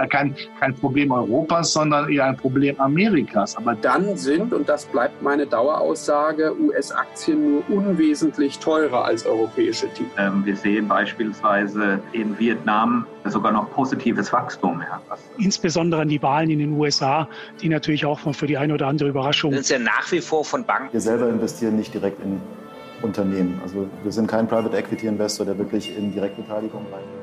ja kein, kein Problem Europas, sondern eher ein Problem Amerikas. Aber dann sind, und das bleibt meine Daueraussage, US-Aktien nur unwesentlich teurer als europäische Titel. Ähm, wir sehen beispielsweise in Vietnam sogar noch positives Wachstum. Ja. Insbesondere an die Wahlen in den USA, die natürlich auch für die eine oder andere Überraschung. Wir sind ja nach wie vor von Banken. Wir selber investieren nicht direkt in Unternehmen. Also wir sind kein Private Equity Investor, der wirklich in Direktbeteiligung rein.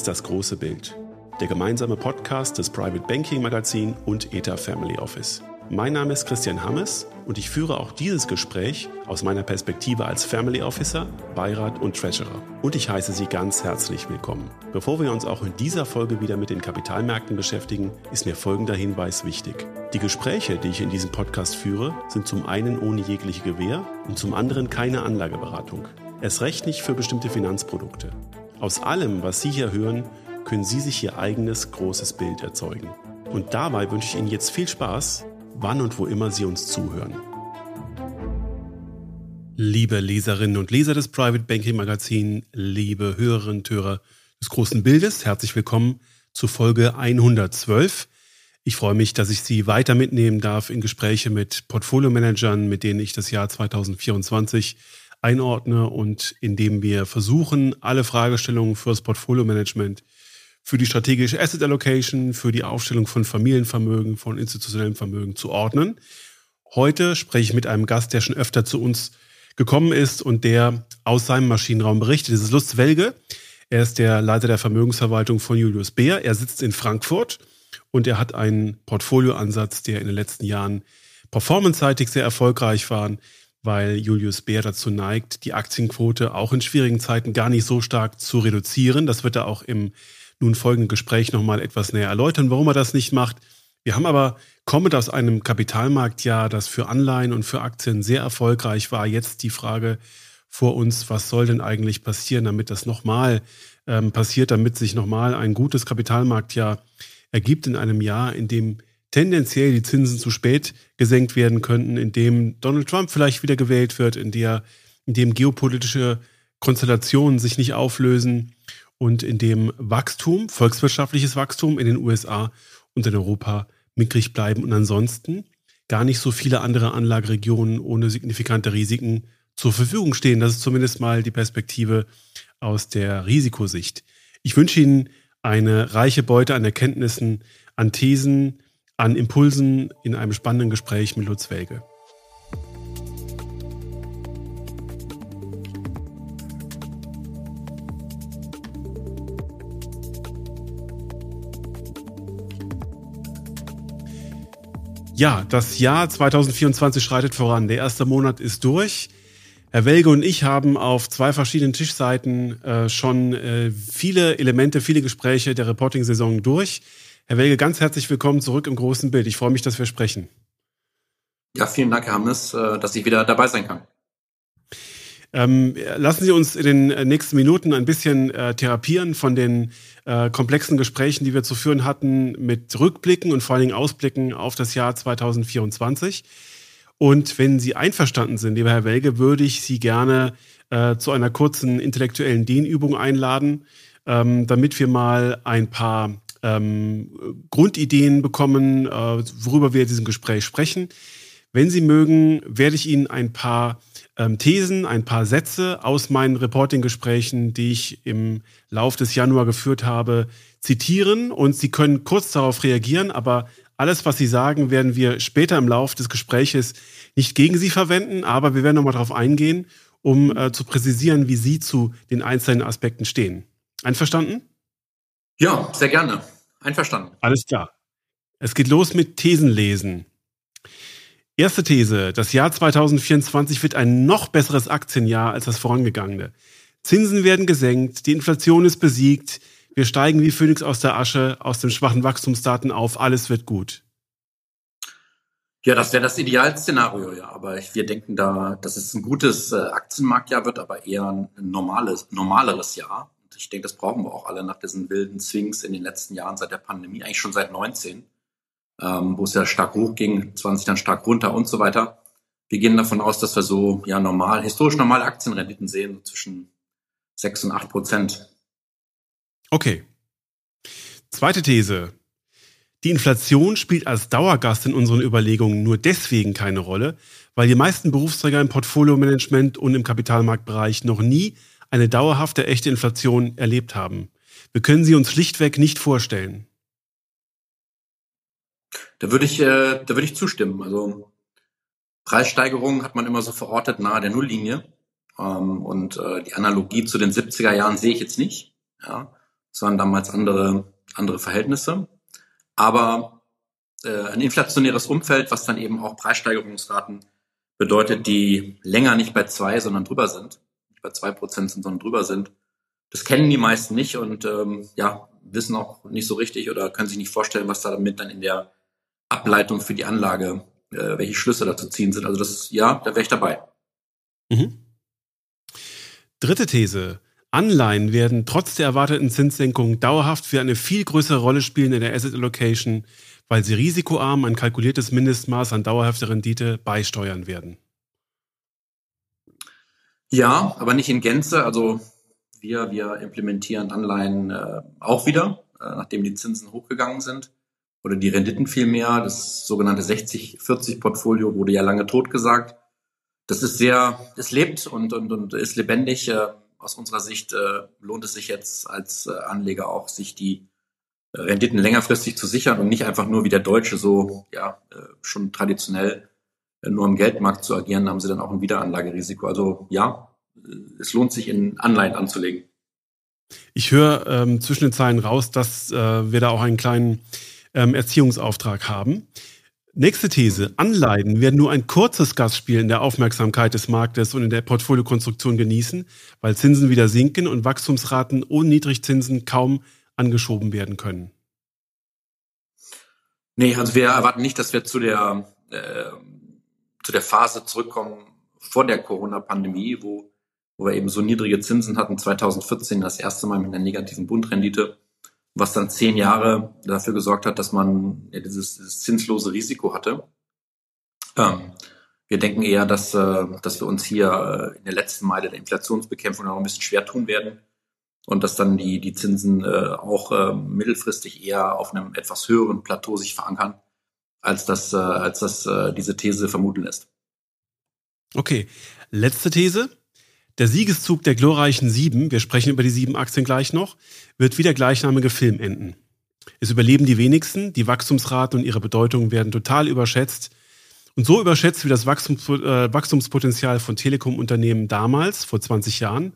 Ist das große Bild. Der gemeinsame Podcast des Private Banking Magazin und ETA Family Office. Mein Name ist Christian Hammes und ich führe auch dieses Gespräch aus meiner Perspektive als Family Officer, Beirat und Treasurer. Und ich heiße Sie ganz herzlich willkommen. Bevor wir uns auch in dieser Folge wieder mit den Kapitalmärkten beschäftigen, ist mir folgender Hinweis wichtig. Die Gespräche, die ich in diesem Podcast führe, sind zum einen ohne jegliche Gewähr und zum anderen keine Anlageberatung. Erst recht nicht für bestimmte Finanzprodukte. Aus allem, was Sie hier hören, können Sie sich Ihr eigenes großes Bild erzeugen. Und dabei wünsche ich Ihnen jetzt viel Spaß wann und wo immer Sie uns zuhören. Liebe Leserinnen und Leser des Private Banking Magazin, liebe Hörerinnen und Hörer des großen Bildes, herzlich willkommen zu Folge 112. Ich freue mich, dass ich Sie weiter mitnehmen darf in Gespräche mit Portfolio-Managern, mit denen ich das Jahr 2024 einordne und in dem wir versuchen, alle Fragestellungen fürs Portfolio-Management für die strategische Asset Allocation, für die Aufstellung von Familienvermögen, von institutionellem Vermögen zu ordnen. Heute spreche ich mit einem Gast, der schon öfter zu uns gekommen ist und der aus seinem Maschinenraum berichtet. Das ist Lutz Welge. Er ist der Leiter der Vermögensverwaltung von Julius Beer. Er sitzt in Frankfurt und er hat einen Portfolioansatz, der in den letzten Jahren performanceseitig sehr erfolgreich war, weil Julius Beer dazu neigt, die Aktienquote auch in schwierigen Zeiten gar nicht so stark zu reduzieren. Das wird er auch im nun folgenden Gespräch nochmal etwas näher erläutern, warum er das nicht macht. Wir haben aber kommend aus einem Kapitalmarktjahr, das für Anleihen und für Aktien sehr erfolgreich war, jetzt die Frage vor uns, was soll denn eigentlich passieren, damit das nochmal ähm, passiert, damit sich nochmal ein gutes Kapitalmarktjahr ergibt in einem Jahr, in dem tendenziell die Zinsen zu spät gesenkt werden könnten, in dem Donald Trump vielleicht wieder gewählt wird, in, der, in dem geopolitische Konstellationen sich nicht auflösen und in dem Wachstum, volkswirtschaftliches Wachstum in den USA und in Europa mickrig bleiben und ansonsten gar nicht so viele andere Anlageregionen ohne signifikante Risiken zur Verfügung stehen. Das ist zumindest mal die Perspektive aus der Risikosicht. Ich wünsche Ihnen eine reiche Beute an Erkenntnissen, an Thesen, an Impulsen in einem spannenden Gespräch mit Lutz Welge. Ja, das Jahr 2024 schreitet voran. Der erste Monat ist durch. Herr Welge und ich haben auf zwei verschiedenen Tischseiten äh, schon äh, viele Elemente, viele Gespräche der Reporting-Saison durch. Herr Welge, ganz herzlich willkommen zurück im großen Bild. Ich freue mich, dass wir sprechen. Ja, vielen Dank, Herr Hammes, äh, dass ich wieder dabei sein kann. Ähm, lassen Sie uns in den äh, nächsten Minuten ein bisschen äh, therapieren von den äh, komplexen Gesprächen, die wir zu führen hatten, mit Rückblicken und vor allen Dingen Ausblicken auf das Jahr 2024. Und wenn Sie einverstanden sind, lieber Herr Welge, würde ich Sie gerne äh, zu einer kurzen intellektuellen Dehnübung einladen, ähm, damit wir mal ein paar ähm, Grundideen bekommen, äh, worüber wir in diesem Gespräch sprechen. Wenn Sie mögen, werde ich Ihnen ein paar ähm, Thesen, ein paar Sätze aus meinen Reporting-Gesprächen, die ich im Lauf des Januar geführt habe, zitieren und Sie können kurz darauf reagieren, aber alles, was Sie sagen, werden wir später im Lauf des Gespräches nicht gegen Sie verwenden, aber wir werden nochmal darauf eingehen, um äh, zu präzisieren, wie Sie zu den einzelnen Aspekten stehen. Einverstanden? Ja, sehr gerne. Einverstanden. Alles klar. Es geht los mit Thesenlesen. Erste These. Das Jahr 2024 wird ein noch besseres Aktienjahr als das vorangegangene. Zinsen werden gesenkt, die Inflation ist besiegt, wir steigen wie Phönix aus der Asche, aus den schwachen Wachstumsdaten auf, alles wird gut. Ja, das wäre das Idealszenario, ja. Aber wir denken da, dass es ein gutes äh, Aktienmarktjahr wird, aber eher ein normales, normaleres Jahr. Ich denke, das brauchen wir auch alle nach diesen wilden Swings in den letzten Jahren seit der Pandemie, eigentlich schon seit 19. ähm, wo es ja stark hochging, 20 dann stark runter und so weiter. Wir gehen davon aus, dass wir so ja normal, historisch normale Aktienrenditen sehen, so zwischen 6 und 8 Prozent. Okay. Zweite These. Die Inflation spielt als Dauergast in unseren Überlegungen nur deswegen keine Rolle, weil die meisten Berufsträger im Portfolio-Management und im Kapitalmarktbereich noch nie eine dauerhafte echte Inflation erlebt haben. Wir können sie uns schlichtweg nicht vorstellen. Da würde ich, äh, da würde ich zustimmen. Also Preissteigerungen hat man immer so verortet nahe der Nulllinie. Ähm, und äh, die Analogie zu den 70er Jahren sehe ich jetzt nicht. Ja, es waren damals andere, andere Verhältnisse. Aber äh, ein inflationäres Umfeld, was dann eben auch Preissteigerungsraten bedeutet, die länger nicht bei zwei, sondern drüber sind, bei zwei Prozent sind, sondern drüber sind, das kennen die meisten nicht und ähm, ja, wissen auch nicht so richtig oder können sich nicht vorstellen, was da damit dann in der Ableitung für die Anlage, äh, welche Schlüsse da zu ziehen sind. Also das ist, ja, da wäre ich dabei. Mhm. Dritte These. Anleihen werden trotz der erwarteten Zinssenkung dauerhaft für eine viel größere Rolle spielen in der Asset Allocation, weil sie risikoarm ein kalkuliertes Mindestmaß an dauerhafter Rendite beisteuern werden. Ja, aber nicht in Gänze. Also wir, wir implementieren Anleihen äh, auch wieder, äh, nachdem die Zinsen hochgegangen sind. Oder die Renditen vielmehr. Das sogenannte 60-40-Portfolio wurde ja lange totgesagt. Das ist sehr, es lebt und, und, und ist lebendig. Äh, aus unserer Sicht äh, lohnt es sich jetzt als äh, Anleger auch, sich die Renditen längerfristig zu sichern und nicht einfach nur wie der Deutsche so ja äh, schon traditionell äh, nur im Geldmarkt zu agieren, haben sie dann auch ein Wiederanlagerisiko. Also ja, es lohnt sich, in Anleihen anzulegen. Ich höre ähm, zwischen den Zeilen raus, dass äh, wir da auch einen kleinen ähm, Erziehungsauftrag haben. Nächste These. Anleihen werden nur ein kurzes Gastspiel in der Aufmerksamkeit des Marktes und in der Portfoliokonstruktion genießen, weil Zinsen wieder sinken und Wachstumsraten ohne Niedrigzinsen kaum angeschoben werden können. Nee, also wir erwarten nicht, dass wir zu der, äh, zu der Phase zurückkommen vor der Corona-Pandemie, wo wo wir eben so niedrige Zinsen hatten, 2014 das erste Mal mit einer negativen Bundrendite, was dann zehn Jahre dafür gesorgt hat, dass man ja, dieses, dieses zinslose Risiko hatte. Ähm, wir denken eher, dass, äh, dass wir uns hier äh, in der letzten Meile der Inflationsbekämpfung noch ein bisschen schwer tun werden und dass dann die, die Zinsen äh, auch äh, mittelfristig eher auf einem etwas höheren Plateau sich verankern, als das, äh, als das äh, diese These vermuten lässt. Okay, letzte These. Der Siegeszug der glorreichen Sieben, wir sprechen über die sieben Aktien gleich noch, wird wie der gleichnamige Film enden. Es überleben die wenigsten, die Wachstumsraten und ihre Bedeutung werden total überschätzt. Und so überschätzt wie das Wachstums, äh, Wachstumspotenzial von Telekom-Unternehmen damals, vor 20 Jahren.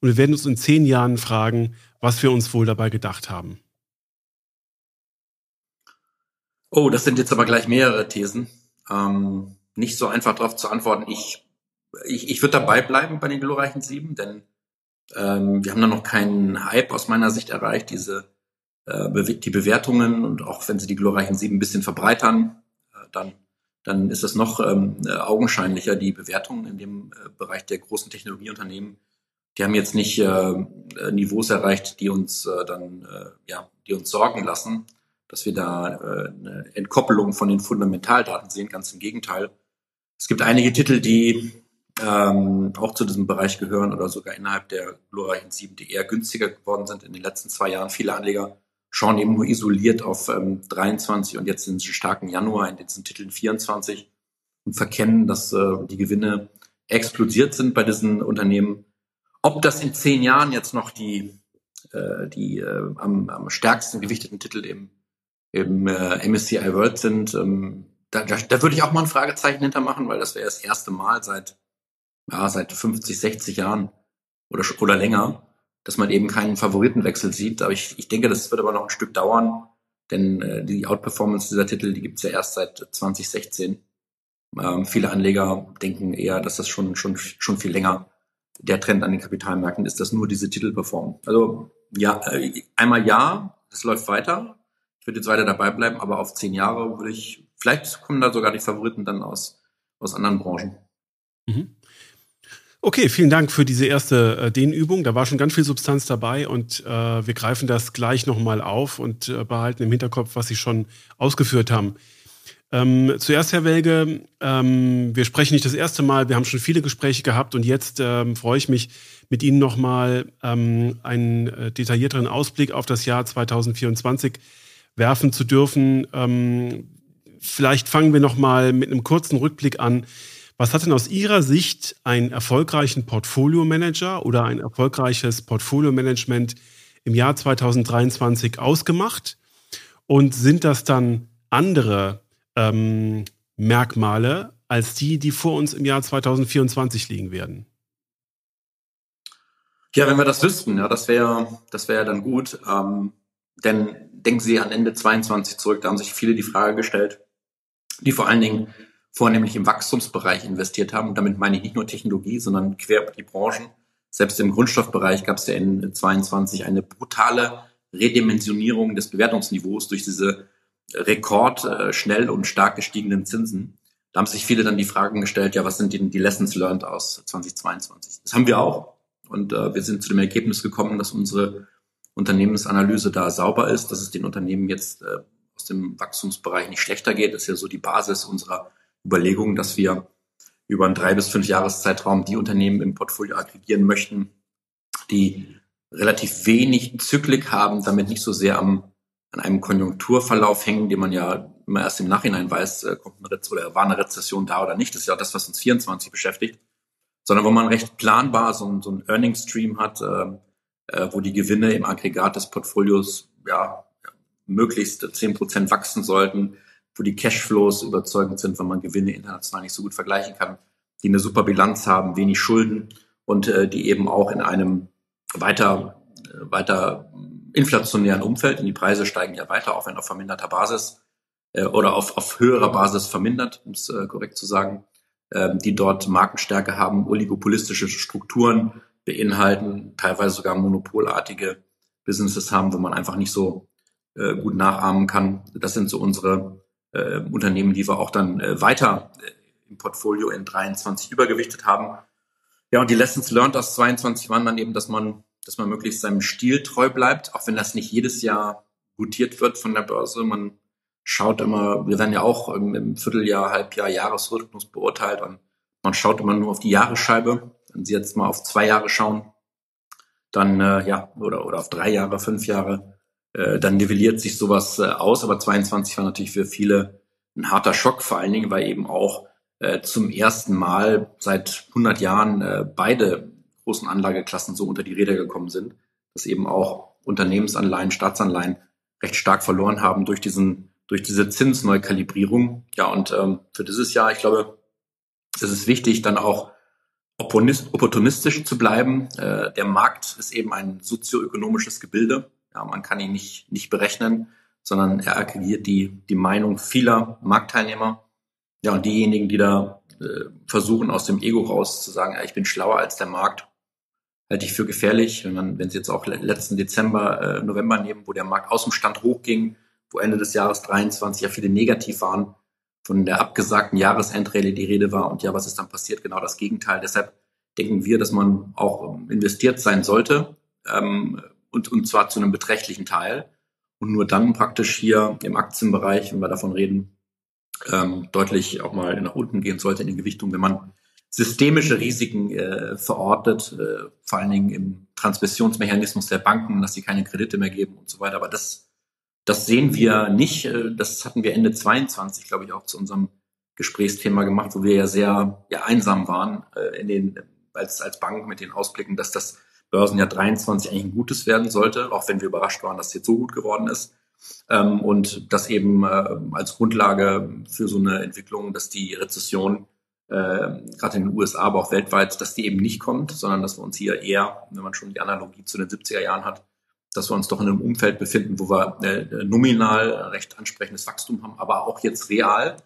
Und wir werden uns in zehn Jahren fragen, was wir uns wohl dabei gedacht haben. Oh, das sind jetzt aber gleich mehrere Thesen. Ähm, nicht so einfach darauf zu antworten. Ich ich, ich würde dabei bleiben bei den glorreichen Sieben, denn ähm, wir haben da noch keinen Hype aus meiner Sicht erreicht. Diese äh, die Bewertungen und auch wenn sie die glorreichen Sieben ein bisschen verbreitern, äh, dann dann ist es noch ähm, äh, augenscheinlicher. Die Bewertungen in dem äh, Bereich der großen Technologieunternehmen, die haben jetzt nicht äh, äh Niveaus erreicht, die uns äh, dann äh, ja, die uns sorgen lassen, dass wir da äh, eine Entkoppelung von den Fundamentaldaten sehen. Ganz im Gegenteil. Es gibt einige Titel, die ähm, auch zu diesem Bereich gehören oder sogar innerhalb der glorreichen sieben, die eher günstiger geworden sind in den letzten zwei Jahren. Viele Anleger schauen eben nur isoliert auf ähm, 23 und jetzt in den starken Januar in diesen Titeln 24 und verkennen, dass äh, die Gewinne explodiert sind bei diesen Unternehmen. Ob das in zehn Jahren jetzt noch die, äh, die äh, am, am stärksten gewichteten Titel im, im äh, MSCI World sind, ähm, da, da, da würde ich auch mal ein Fragezeichen hintermachen, weil das wäre das erste Mal seit ja, seit 50, 60 Jahren oder, oder länger, dass man eben keinen Favoritenwechsel sieht. Aber ich, ich denke, das wird aber noch ein Stück dauern, denn äh, die Outperformance dieser Titel, die gibt's ja erst seit 2016. Ähm, viele Anleger denken eher, dass das schon, schon, schon viel länger der Trend an den Kapitalmärkten ist, dass nur diese Titel performen. Also ja, äh, einmal ja, es läuft weiter. Ich würde jetzt weiter dabei bleiben, aber auf zehn Jahre würde ich, vielleicht kommen da sogar die Favoriten dann aus, aus anderen Branchen. Mhm. Okay, vielen Dank für diese erste äh, Dehnübung. Da war schon ganz viel Substanz dabei und äh, wir greifen das gleich nochmal auf und äh, behalten im Hinterkopf, was Sie schon ausgeführt haben. Ähm, zuerst, Herr Welge, ähm, wir sprechen nicht das erste Mal, wir haben schon viele Gespräche gehabt und jetzt ähm, freue ich mich, mit Ihnen nochmal ähm, einen äh, detaillierteren Ausblick auf das Jahr 2024 werfen zu dürfen. Ähm, vielleicht fangen wir nochmal mit einem kurzen Rückblick an. Was hat denn aus Ihrer Sicht einen erfolgreichen Portfolio-Manager oder ein erfolgreiches Portfolio-Management im Jahr 2023 ausgemacht? Und sind das dann andere ähm, Merkmale als die, die vor uns im Jahr 2024 liegen werden? Ja, wenn wir das wüssten, ja, das wäre das wäre dann gut. Ähm, denn denken Sie an Ende 22 zurück, da haben sich viele die Frage gestellt, die vor allen Dingen vornehmlich im Wachstumsbereich investiert haben. Und damit meine ich nicht nur Technologie, sondern quer über die Branchen. Selbst im Grundstoffbereich gab es ja in 22 eine brutale Redimensionierung des Bewertungsniveaus durch diese rekord äh, schnell und stark gestiegenen Zinsen. Da haben sich viele dann die Fragen gestellt, ja, was sind denn die Lessons learned aus 2022? Das haben wir auch. Und äh, wir sind zu dem Ergebnis gekommen, dass unsere Unternehmensanalyse da sauber ist, dass es den Unternehmen jetzt äh, aus dem Wachstumsbereich nicht schlechter geht. Ist ja so die Basis unserer Überlegung, dass wir über einen drei bis fünf Jahreszeitraum die Unternehmen im Portfolio aggregieren möchten, die relativ wenig Zyklik haben, damit nicht so sehr am, an einem Konjunkturverlauf hängen, den man ja immer erst im Nachhinein weiß, äh, kommt eine Rez oder war eine Rezession da oder nicht. Das ist ja das, was uns 24 beschäftigt, sondern wo man recht planbar so, so ein Earning Stream hat, äh, äh, wo die Gewinne im Aggregat des Portfolios ja möglichst zehn Prozent wachsen sollten, wo die Cashflows überzeugend sind, wenn man Gewinne international nicht so gut vergleichen kann, die eine super Bilanz haben, wenig Schulden und äh, die eben auch in einem weiter, äh, weiter inflationären Umfeld, denn die Preise steigen ja weiter, auch wenn auf verminderter Basis äh, oder auf, auf höherer Basis vermindert, um es äh, korrekt zu sagen, äh, die dort Markenstärke haben, oligopolistische Strukturen beinhalten, teilweise sogar monopolartige Businesses haben, wo man einfach nicht so äh, gut nachahmen kann. Das sind so unsere äh, Unternehmen, die wir auch dann äh, weiter äh, im Portfolio in 23 übergewichtet haben. Ja, und die Lessons learned aus 22 waren dann eben, dass man, dass man möglichst seinem Stil treu bleibt, auch wenn das nicht jedes Jahr gutiert wird von der Börse. Man schaut immer, wir werden ja auch im, im Vierteljahr, Halbjahr, Jahresrhythmus beurteilt und man schaut immer nur auf die Jahresscheibe. Wenn Sie jetzt mal auf zwei Jahre schauen, dann äh, ja, oder, oder auf drei Jahre, fünf Jahre, äh, dann nivelliert sich sowas äh, aus. Aber 22 war natürlich für viele ein harter Schock, vor allen Dingen, weil eben auch äh, zum ersten Mal seit 100 Jahren äh, beide großen Anlageklassen so unter die Räder gekommen sind, dass eben auch Unternehmensanleihen, Staatsanleihen recht stark verloren haben durch diesen durch diese Zinsneukalibrierung. Ja, und ähm, für dieses Jahr, ich glaube, es ist wichtig, dann auch opportunistisch zu bleiben. Äh, der Markt ist eben ein sozioökonomisches Gebilde. Ja, man kann ihn nicht, nicht berechnen, sondern er aggregiert die, die Meinung vieler Marktteilnehmer. Ja, und diejenigen, die da äh, versuchen, aus dem Ego raus zu sagen, ja, ich bin schlauer als der Markt, halte ich für gefährlich. Wenn man, wenn Sie jetzt auch letzten Dezember, äh, November nehmen, wo der Markt aus dem Stand hochging, wo Ende des Jahres 23 ja viele negativ waren, von der abgesagten Jahresendrallye die Rede war und ja, was ist dann passiert? Genau das Gegenteil. Deshalb denken wir, dass man auch investiert sein sollte. Ähm, und, und zwar zu einem beträchtlichen Teil. Und nur dann praktisch hier im Aktienbereich, wenn wir davon reden, ähm, deutlich auch mal nach unten gehen sollte in den Gewichtungen, wenn man systemische Risiken äh, verortet, äh, vor allen Dingen im Transmissionsmechanismus der Banken, dass sie keine Kredite mehr geben und so weiter. Aber das, das sehen wir nicht. Äh, das hatten wir Ende 22, glaube ich, auch zu unserem Gesprächsthema gemacht, wo wir ja sehr ja, einsam waren äh, in den, als, als Bank mit den Ausblicken, dass das Börsenjahr 23 eigentlich ein gutes werden sollte, auch wenn wir überrascht waren, dass es jetzt so gut geworden ist. Ähm, und das eben äh, als Grundlage für so eine Entwicklung, dass die Rezession gerade in den USA, aber auch weltweit, dass die eben nicht kommt, sondern dass wir uns hier eher, wenn man schon die Analogie zu den 70er Jahren hat, dass wir uns doch in einem Umfeld befinden, wo wir äh, nominal recht ansprechendes Wachstum haben, aber auch jetzt real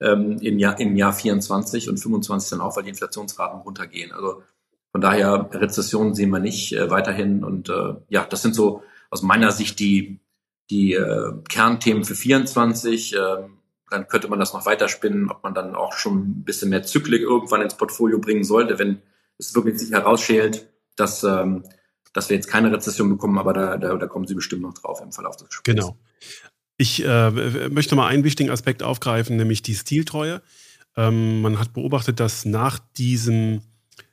ähm, im, Jahr, im Jahr 24 und 25 dann auch, weil die Inflationsraten runtergehen. Also von daher, Rezession sehen wir nicht äh, weiterhin. Und äh, ja, das sind so aus meiner Sicht die, die äh, Kernthemen für 24. Ähm, dann könnte man das noch weiterspinnen, ob man dann auch schon ein bisschen mehr Zyklik irgendwann ins Portfolio bringen sollte, wenn es wirklich sich herausschält, dass, ähm, dass wir jetzt keine Rezession bekommen, aber da, da, da kommen Sie bestimmt noch drauf im Verlauf des Gesprächs. Genau. Ich äh, möchte mal einen wichtigen Aspekt aufgreifen, nämlich die Stiltreue. Ähm, man hat beobachtet, dass nach diesem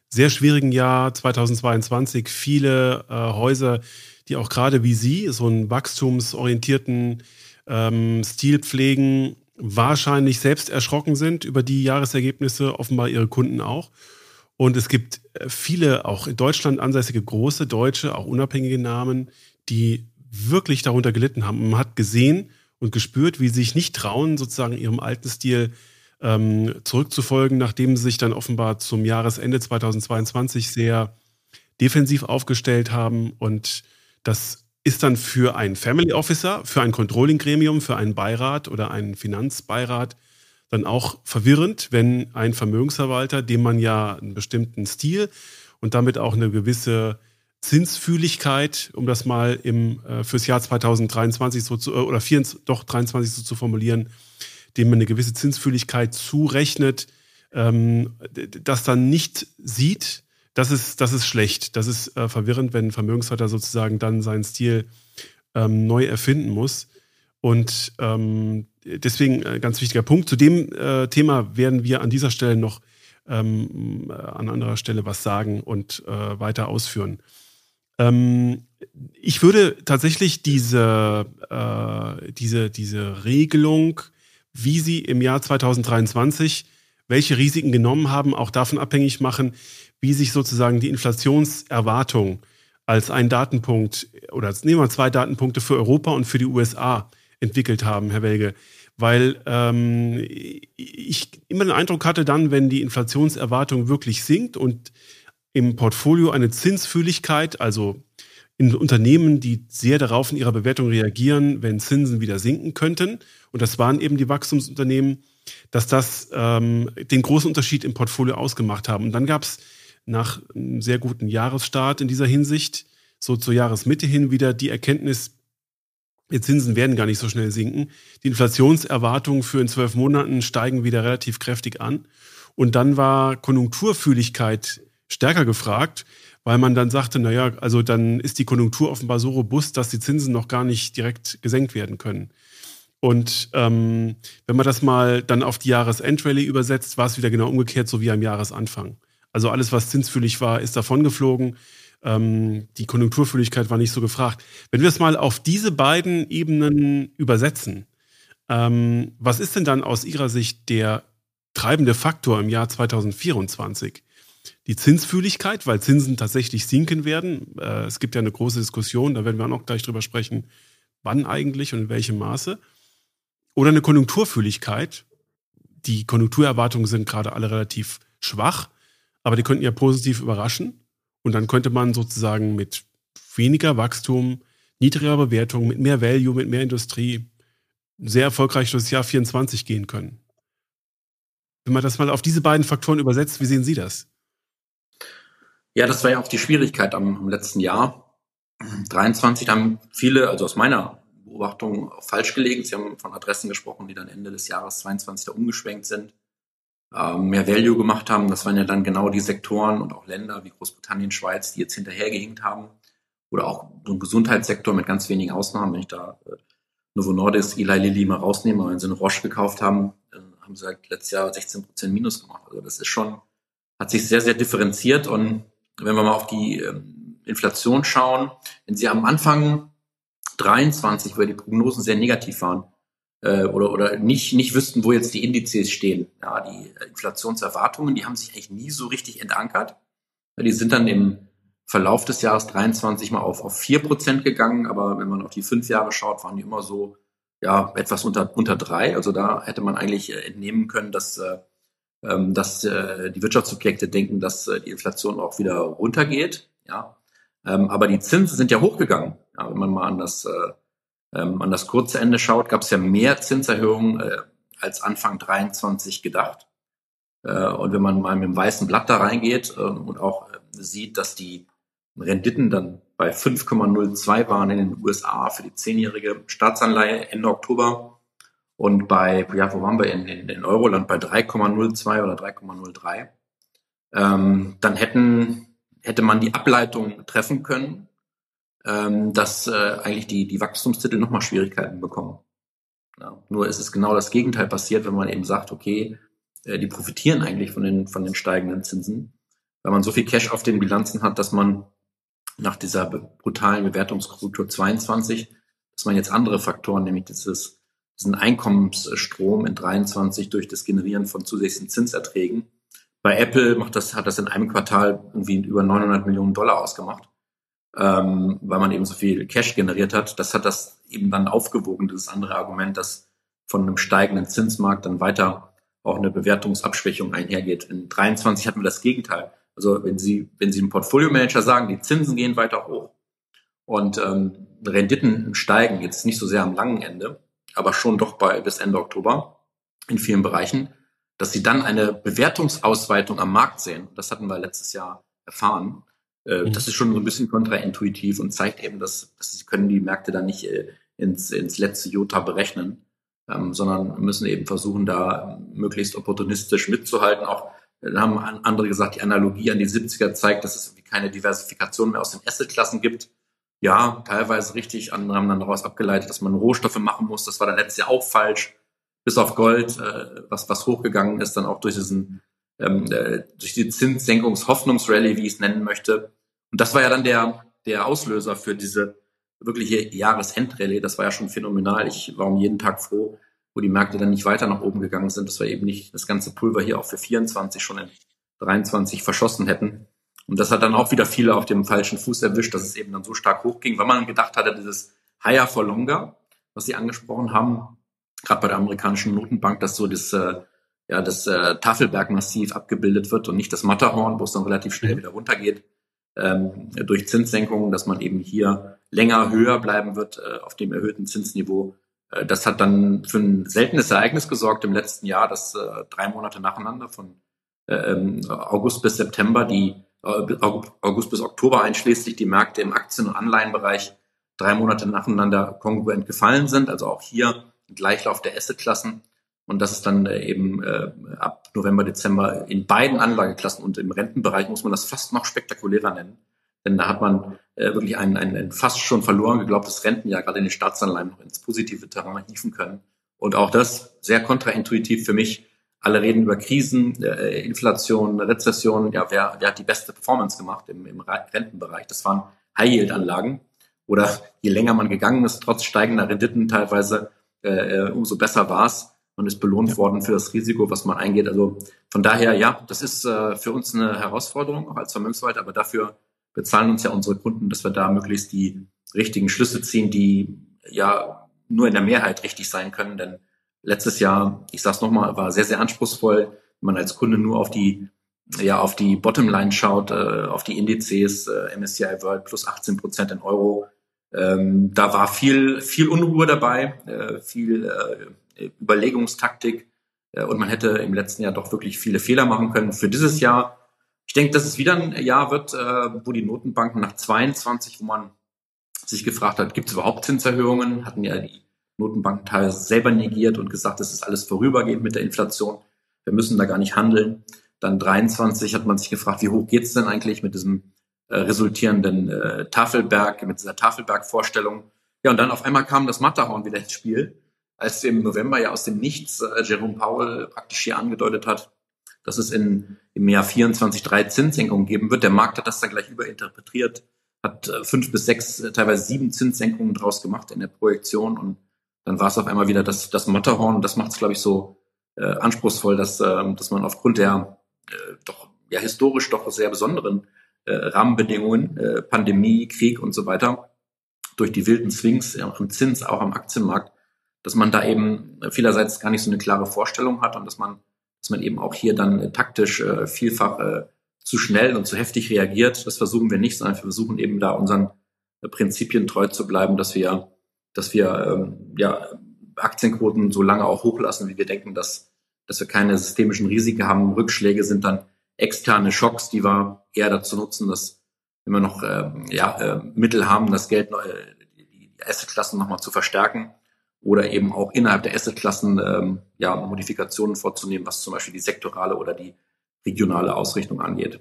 sehr schwierigen Jahr 2022 viele äh, Häuser, die auch gerade wie Sie so einen wachstumsorientierten ähm, Stil pflegen, wahrscheinlich selbst erschrocken sind über die Jahresergebnisse, offenbar ihre Kunden auch. Und es gibt äh, viele, auch in Deutschland ansässige große deutsche, auch unabhängige Namen, die wirklich darunter gelitten haben. Man hat gesehen und gespürt, wie sie sich nicht trauen, sozusagen ihrem alten Stil ähm, zurückzufolgen, nachdem sie sich dann offenbar zum Jahresende 2022 sehr defensiv aufgestellt haben. Und das ist dann für einen Family Officer, für ein Controlling-Gremium, für einen Beirat oder einen Finanzbeirat dann auch verwirrend, wenn ein Vermögensverwalter, dem man ja einen bestimmten Stil und damit auch eine gewisse Zinsfühligkeit, um das mal im, äh, fürs Jahr 2023 so zu, oder 24, doch 23 so zu formulieren, dem man eine gewisse Zinsfühligkeit zurechnet, ähm, das dann nicht sieht, das ist, das ist schlecht. Das ist äh, verwirrend, wenn ein Vermögensverwalter sozusagen dann seinen Stil ähm, neu erfinden muss. Und ähm, deswegen äh, ganz wichtiger Punkt. Zu dem äh, Thema werden wir an dieser Stelle noch ähm, an anderer Stelle was sagen und äh, weiter ausführen. Ähm, ich würde tatsächlich diese, äh, diese, diese Regelung, wie sie im Jahr 2023 welche Risiken genommen haben, auch davon abhängig machen, wie sich sozusagen die Inflationserwartung als ein Datenpunkt oder nehmen wir zwei Datenpunkte für Europa und für die USA entwickelt haben, Herr Welge. Weil ähm, ich immer den Eindruck hatte, dann, wenn die Inflationserwartung wirklich sinkt und im Portfolio eine Zinsfühligkeit, also in Unternehmen, die sehr darauf in ihrer Bewertung reagieren, wenn Zinsen wieder sinken könnten, und das waren eben die Wachstumsunternehmen, dass das ähm, den großen Unterschied im Portfolio ausgemacht haben. Und dann gab es nach einem sehr guten Jahresstart in dieser Hinsicht, so zur Jahresmitte hin wieder die Erkenntnis, die Zinsen werden gar nicht so schnell sinken. Die Inflationserwartungen für in zwölf Monaten steigen wieder relativ kräftig an. Und dann war Konjunkturfühligkeit stärker gefragt, weil man dann sagte, naja, also dann ist die Konjunktur offenbar so robust, dass die Zinsen noch gar nicht direkt gesenkt werden können. Und ähm, wenn man das mal dann auf die Jahresendrallye übersetzt, war es wieder genau umgekehrt, so wie am Jahresanfang. Also alles, was zinsfühlig war, ist davon geflogen. Ähm, die Konjunkturfühligkeit war nicht so gefragt. Wenn wir es mal auf diese beiden Ebenen übersetzen, ähm, was ist denn dann aus Ihrer Sicht der treibende Faktor im Jahr 2024? Die Zinsfühligkeit, weil Zinsen tatsächlich sinken werden. Äh, es gibt ja eine große Diskussion, da werden wir auch noch gleich drüber sprechen, wann eigentlich und in welchem Maße. Oder eine Konjunkturfühligkeit. Die Konjunkturerwartungen sind gerade alle relativ schwach aber die könnten ja positiv überraschen. Und dann könnte man sozusagen mit weniger Wachstum, niedriger Bewertung, mit mehr Value, mit mehr Industrie sehr erfolgreich durch das Jahr 24 gehen können. Wenn man das mal auf diese beiden Faktoren übersetzt, wie sehen Sie das? Ja, das war ja auch die Schwierigkeit am, am letzten Jahr. 23 haben viele, also aus meiner Beobachtung, falsch gelegen. Sie haben von Adressen gesprochen, die dann Ende des Jahres 22 da umgeschwenkt sind mehr Value gemacht haben. Das waren ja dann genau die Sektoren und auch Länder wie Großbritannien, Schweiz, die jetzt hinterhergehinkt haben. Oder auch so ein Gesundheitssektor mit ganz wenigen Ausnahmen. Wenn ich da äh, Novo Nordisk, Eli Lilly mal rausnehme, wenn sie eine Roche gekauft haben, haben sie halt letztes Jahr 16 Prozent Minus gemacht. Also das ist schon, hat sich sehr, sehr differenziert. Und wenn wir mal auf die ähm, Inflation schauen, wenn Sie am Anfang 23, weil die Prognosen sehr negativ waren, äh, oder, oder nicht, nicht wüssten, wo jetzt die Indizes stehen. Ja, die Inflationserwartungen, die haben sich eigentlich nie so richtig entankert. Die sind dann im Verlauf des Jahres 23 mal auf, auf vier Prozent gegangen, aber wenn man auf die fünf Jahre schaut, waren die immer so ja etwas unter unter drei. Also da hätte man eigentlich äh, entnehmen können, dass äh, ähm, dass äh, die Wirtschaftsobjekte denken, dass äh, die Inflation auch wieder runtergeht. Ja, ähm, aber die Zinsen sind ja hochgegangen. Ja, wenn man mal an das äh, ähm, an das kurze Ende schaut, gab es ja mehr Zinserhöhungen äh, als Anfang 23 gedacht. Äh, und wenn man mal mit dem weißen Blatt da reingeht äh, und auch äh, sieht, dass die Renditen dann bei 5,02 waren in den USA für die zehnjährige Staatsanleihe Ende Oktober und bei, ja, wo waren wir in, in, in Euroland bei 3,02 oder 3,03. ähm, dann hätten, hätte man die Ableitung treffen können, ähm, dass äh, eigentlich die, die Wachstumstitel nochmal Schwierigkeiten bekommen. Ja, nur ist es genau das Gegenteil passiert, wenn man eben sagt, okay, äh, die profitieren eigentlich von den, von den steigenden Zinsen, weil man so viel Cash auf den Bilanzen hat, dass man nach dieser brutalen Bewertungskultur 22, dass man jetzt andere Faktoren, nämlich dieses, diesen Einkommensstrom in 23 durch das Generieren von zusätzlichen Zinserträgen. Bei Apple macht das, hat das in einem Quartal irgendwie über 900 Millionen Dollar ausgemacht, ähm, weil man eben so viel Cash generiert hat. Das hat das eben dann aufgewogen, dieses andere Argument, dass von einem steigenden Zinsmarkt dann weiter auch eine Bewertungsabschwächung einhergeht. In 23 hatten wir das Gegenteil. Also wenn Sie, wenn Sie einem Portfolio-Manager sagen, die Zinsen gehen weiter hoch und ähm, Renditen steigen, jetzt nicht so sehr am langen Ende, aber schon doch bei bis Ende Oktober in vielen Bereichen, dass Sie dann eine Bewertungsausweitung am Markt sehen. Das hatten wir letztes Jahr erfahren. Äh, mhm. Das ist schon so ein bisschen kontraintuitiv und zeigt eben, dass, dass Sie können die Märkte dann nicht äh, ins, ins letzte Jota berechnen, ähm, sondern müssen eben versuchen, da möglichst opportunistisch mitzuhalten, auch da haben andere gesagt, die Analogie an die 70er zeigt, dass es keine Diversifikation mehr aus den Assetklassen gibt. Ja, teilweise richtig. Andere haben dann daraus abgeleitet, dass man Rohstoffe machen muss. Das war dann letztes Jahr auch falsch. Bis auf Gold, äh, was, was hochgegangen ist, dann auch durch diesen, ähm, äh, durch die Zinssenkungshoffnungsrallye, wie ich es nennen möchte. Und das war ja dann der, der Auslöser für diese wirkliche Jahresendrallye. Das war ja schon phänomenal. Ich war um jeden Tag froh, wo die Märkte dann nicht weiter nach oben gegangen sind, dass wir eben nicht das ganze Pulver hier auch für 24 schon in 23 verschossen hätten. Und das hat dann auch wieder viele auf dem falschen Fuß erwischt, dass es eben dann so stark hochging, weil man gedacht hatte, dieses Higher for Longer, was Sie angesprochen haben, gerade bei der amerikanischen Notenbank, dass so das, äh, ja, das äh, Tafelbergmassiv abgebildet wird und nicht das Matterhorn, wo es dann relativ schnell mhm. wieder runtergeht ähm, durch Zinssenkungen, dass man eben hier länger höher bleiben wird äh, auf dem erhöhten Zinsniveau äh, das hat dann für ein seltenes Ereignis gesorgt im letzten Jahr, dass äh, drei Monate nacheinander von äh, ähm, August bis September, die äh, August bis Oktober einschließlich die Märkte im Aktien- und Anleihenbereich drei Monate nacheinander kongruent gefallen sind. Also auch hier Gleichlauf der Assetklassen. Und das ist dann äh, eben äh, ab November, Dezember in beiden Anlageklassen und im Rentenbereich muss man das fast noch spektakulärer nennen. Denn da hat man äh, wirklich ein, ein, ein fast schon verloren geglaubtes Rentenjahr gerade in den Staatsanleihen noch ins positive Terrain hieven können. Und auch das sehr kontraintuitiv für mich. Alle reden über Krisen, äh, Inflation, Rezession. Ja, wer, wer hat die beste Performance gemacht im, im Rentenbereich? Das waren High-Yield-Anlagen. Oder je länger man gegangen ist, trotz steigender Renditen teilweise, äh, äh umso besser war Man ist belohnt ja. worden für das Risiko, was man eingeht. Also von daher, ja, das ist äh, für uns eine Herausforderung, auch als Vermögensverwalter, aber dafür bezahlen uns ja unsere Kunden, dass wir da möglichst die richtigen Schlüsse ziehen, die ja nur in der Mehrheit richtig sein können. Denn letztes Jahr, ich sage es nochmal, war sehr, sehr anspruchsvoll, wenn man als Kunde nur auf die ja auf die Bottomline schaut, äh, auf die Indizes, äh, MSCI World plus 18 Prozent in Euro. Ähm, da war viel, viel Unruhe dabei, äh, viel äh, Überlegungstaktik äh, und man hätte im letzten Jahr doch wirklich viele Fehler machen können. Für dieses Jahr ich denke, dass es wieder ein Jahr wird, äh, wo die Notenbanken nach 22, wo man sich gefragt hat, gibt es überhaupt Zinserhöhungen? Hatten ja die Notenbanken teilweise selber negiert und gesagt, das ist alles vorübergehend mit der Inflation. Wir müssen da gar nicht handeln. Dann 23 hat man sich gefragt, wie hoch geht es denn eigentlich mit diesem äh, resultierenden äh, Tafelberg, mit dieser Tafelberg-Vorstellung. Ja, und dann auf einmal kam das Matterhorn wieder ins Spiel, als im November ja aus dem Nichts äh, Jerome Powell praktisch hier angedeutet hat, dass es in, im Jahr 24 drei Zinssenkungen geben wird. Der Markt hat das dann gleich überinterpretiert, hat äh, fünf bis sechs, äh, teilweise sieben Zinssenkungen draus gemacht in der Projektion und dann war es auf einmal wieder das, das Matterhorn. Das macht es, glaube ich, so äh, anspruchsvoll, dass, äh, dass man aufgrund der äh, doch ja historisch doch sehr besonderen äh, Rahmenbedingungen, äh, Pandemie, Krieg und so weiter, durch die wilden Swings ja, am Zins, auch am Aktienmarkt, dass man da eben vielerseits gar nicht so eine klare Vorstellung hat und dass man dass man eben auch hier dann äh, taktisch äh, vielfach äh, zu schnell und zu heftig reagiert. Das versuchen wir nicht, sondern wir versuchen eben da unseren äh, Prinzipien treu zu bleiben, dass wir, dass wir ähm, ja, Aktienquoten so lange auch hochlassen, wie wir denken, dass, dass wir keine systemischen Risiken haben. Rückschläge sind dann externe Schocks, die wir eher dazu nutzen, dass wenn wir noch äh, ja, äh, Mittel haben, das Geld, äh, die, die Assetklassen nochmal zu verstärken oder eben auch innerhalb der Assetklassen ähm, ja, Modifikationen vorzunehmen, was zum Beispiel die sektorale oder die regionale Ausrichtung angeht.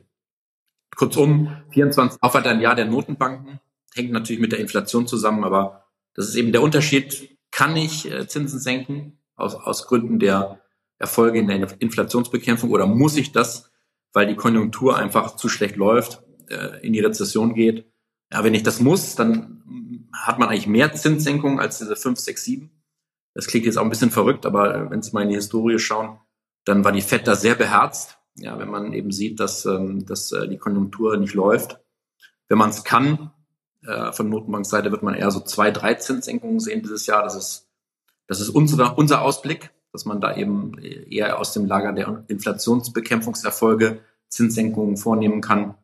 Kurzum, 24 auch weiter ein Jahr der Notenbanken, hängt natürlich mit der Inflation zusammen, aber das ist eben der Unterschied. Kann ich äh, Zinsen senken aus, aus Gründen der Erfolge in der Inflationsbekämpfung oder muss ich das, weil die Konjunktur einfach zu schlecht läuft, äh, in die Rezession geht? Ja, wenn ich das muss, dann hat man eigentlich mehr Zinssenkungen als diese 5, 6, 7. Das klingt jetzt auch ein bisschen verrückt, aber äh, wenn Sie mal in die Historie schauen, dann war die FED da sehr beherzt. Ja, wenn man eben sieht, dass, ähm, dass äh, die Konjunktur nicht läuft. Wenn man es kann, äh, von Notenbankseite wird man eher so zwei, drei Zinssenkungen sehen dieses Jahr. Das ist, das ist unser, unser Ausblick, dass man da eben eher aus dem Lager der Inflationsbekämpfungserfolge Zinssenkungen vornehmen kann.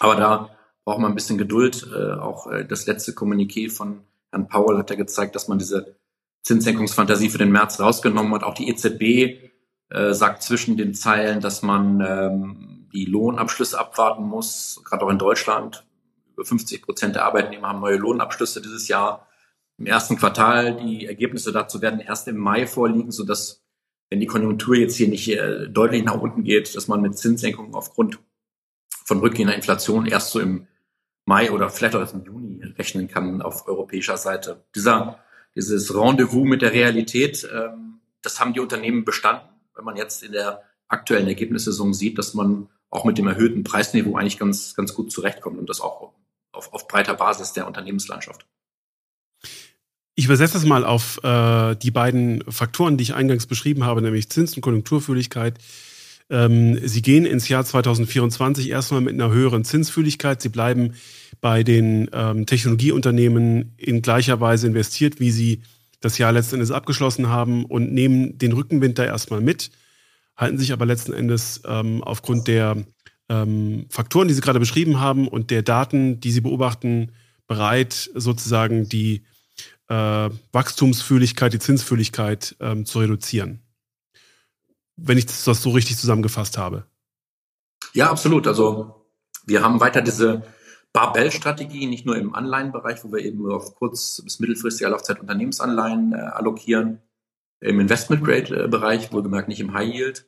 Aber da braucht man ein bisschen Geduld. Äh, auch äh, das letzte Kommuniqué von Herrn Powell hat ja gezeigt, dass man diese Zinssenkungsfantasie für den März rausgenommen hat. Auch die EZB äh, sagt zwischen den Zeilen, dass man ähm, die Lohnabschlüsse abwarten muss, gerade auch in Deutschland. Über 50 Prozent der Arbeitnehmer haben neue Lohnabschlüsse dieses Jahr. Im ersten Quartal, die Ergebnisse dazu werden erst im Mai vorliegen, sodass, wenn die Konjunktur jetzt hier nicht äh, deutlich nach unten geht, dass man mit Zinssenkungen aufgrund von rückgehender Inflation erst so im Mai oder vielleicht auch erst im Juni rechnen kann auf europäischer Seite. Dieser dieses Rendezvous mit der Realität, ähm, das haben die Unternehmen bestanden. Wenn man jetzt in der aktuellen Ergebnissaison sieht, dass man auch mit dem erhöhten Preisniveau eigentlich ganz, ganz gut zurechtkommt und das auch auf, auf breiter Basis der Unternehmenslandschaft. Ich übersetze das mal auf äh, die beiden Faktoren, die ich eingangs beschrieben habe, nämlich Zins- und Konjunkturfühligkeit. Ähm, Sie gehen ins Jahr 2024 erstmal mit einer höheren Zinsfühligkeit. Sie bleiben bei den ähm, Technologieunternehmen in gleicher Weise investiert, wie sie das Jahr letzten Endes abgeschlossen haben und nehmen den Rückenwind da erstmal mit, halten sich aber letzten Endes ähm, aufgrund der ähm, Faktoren, die Sie gerade beschrieben haben und der Daten, die Sie beobachten, bereit, sozusagen die äh, Wachstumsfühligkeit, die Zinsfühligkeit ähm, zu reduzieren. Wenn ich das so richtig zusammengefasst habe. Ja, absolut. Also wir haben weiter diese Barbell-Strategie, nicht nur im Anleihenbereich, wo wir eben auf kurz- bis mittelfristige Laufzeit Unternehmensanleihen äh, allokieren, im Investment-Grade-Bereich, wohlgemerkt nicht im High-Yield,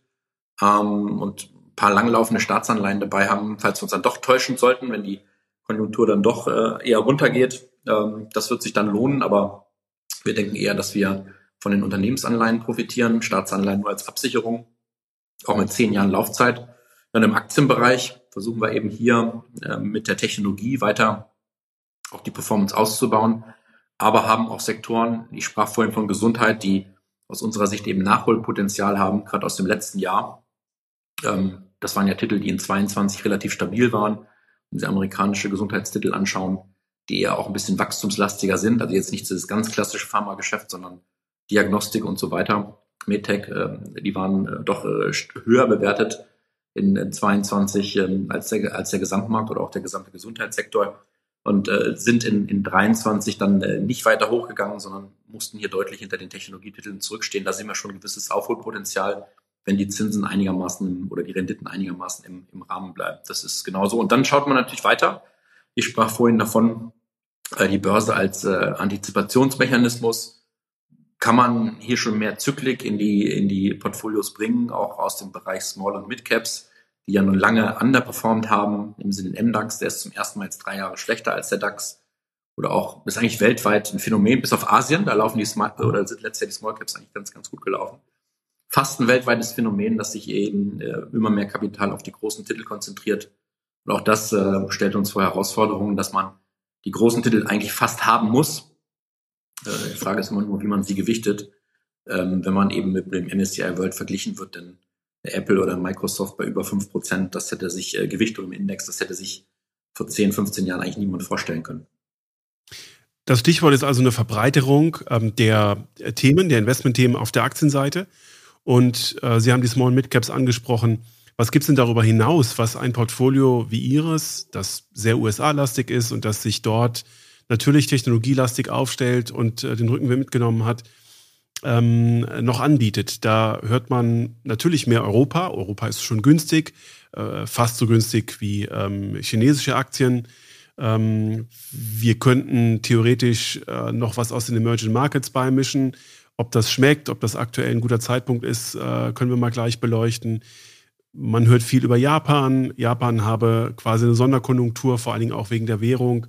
ähm, und ein paar langlaufende Staatsanleihen dabei haben, falls wir uns dann doch täuschen sollten, wenn die Konjunktur dann doch äh, eher runtergeht. Ähm, das wird sich dann lohnen, aber wir denken eher, dass wir von den Unternehmensanleihen profitieren, Staatsanleihen nur als Absicherung, auch mit zehn Jahren Laufzeit. Dann im Aktienbereich versuchen wir eben hier äh, mit der Technologie weiter auch die Performance auszubauen, aber haben auch Sektoren, ich sprach vorhin von Gesundheit, die aus unserer Sicht eben Nachholpotenzial haben, gerade aus dem letzten Jahr. Ähm, das waren ja Titel, die in 22 relativ stabil waren. Wenn Sie amerikanische Gesundheitstitel anschauen, die eher auch ein bisschen wachstumslastiger sind, also jetzt nicht das ganz klassische Pharmageschäft, sondern Diagnostik und so weiter. Medtech, äh, die waren äh, doch äh, höher bewertet in 22 ähm, als, der, als der Gesamtmarkt oder auch der gesamte Gesundheitssektor und äh, sind in, in 23 dann äh, nicht weiter hochgegangen, sondern mussten hier deutlich hinter den Technologietiteln zurückstehen. Da sehen wir schon ein gewisses Aufholpotenzial, wenn die Zinsen einigermaßen oder die Renditen einigermaßen im, im Rahmen bleiben. Das ist genauso. Und dann schaut man natürlich weiter. Ich sprach vorhin davon, äh, die Börse als äh, Antizipationsmechanismus kann man hier schon mehr Zyklik in die, in die Portfolios bringen, auch aus dem Bereich Small und Mid Caps, die ja nun lange underperformed haben. Nehmen Sie den MDAX, der ist zum ersten Mal jetzt drei Jahre schlechter als der DAX. Oder auch, ist eigentlich weltweit ein Phänomen, bis auf Asien, da laufen die Smart, oder sind letztes Jahr die Small Caps eigentlich ganz, ganz gut gelaufen. Fast ein weltweites Phänomen, dass sich eben äh, immer mehr Kapital auf die großen Titel konzentriert. Und auch das äh, stellt uns vor Herausforderungen, dass man die großen Titel eigentlich fast haben muss, äh, die Frage ist immer nur, wie man sie gewichtet. Ähm, wenn man eben mit dem MSCI World verglichen wird, denn Apple oder Microsoft bei über fünf Prozent, das hätte sich äh, Gewichtung im Index, das hätte sich vor 10, 15 Jahren eigentlich niemand vorstellen können. Das Stichwort ist also eine Verbreiterung ähm, der Themen, der Investmentthemen auf der Aktienseite. Und äh, Sie haben die Small Mid Caps angesprochen. Was gibt es denn darüber hinaus, was ein Portfolio wie Ihres, das sehr USA-lastig ist und das sich dort natürlich technologielastig aufstellt und äh, den Rückenwind mitgenommen hat, ähm, noch anbietet. Da hört man natürlich mehr Europa. Europa ist schon günstig, äh, fast so günstig wie ähm, chinesische Aktien. Ähm, wir könnten theoretisch äh, noch was aus den Emerging Markets beimischen. Ob das schmeckt, ob das aktuell ein guter Zeitpunkt ist, äh, können wir mal gleich beleuchten. man hört viel über Japan. Japan habe quasi eine Sonderkonjunktur, vor allen Dingen auch wegen der Währung.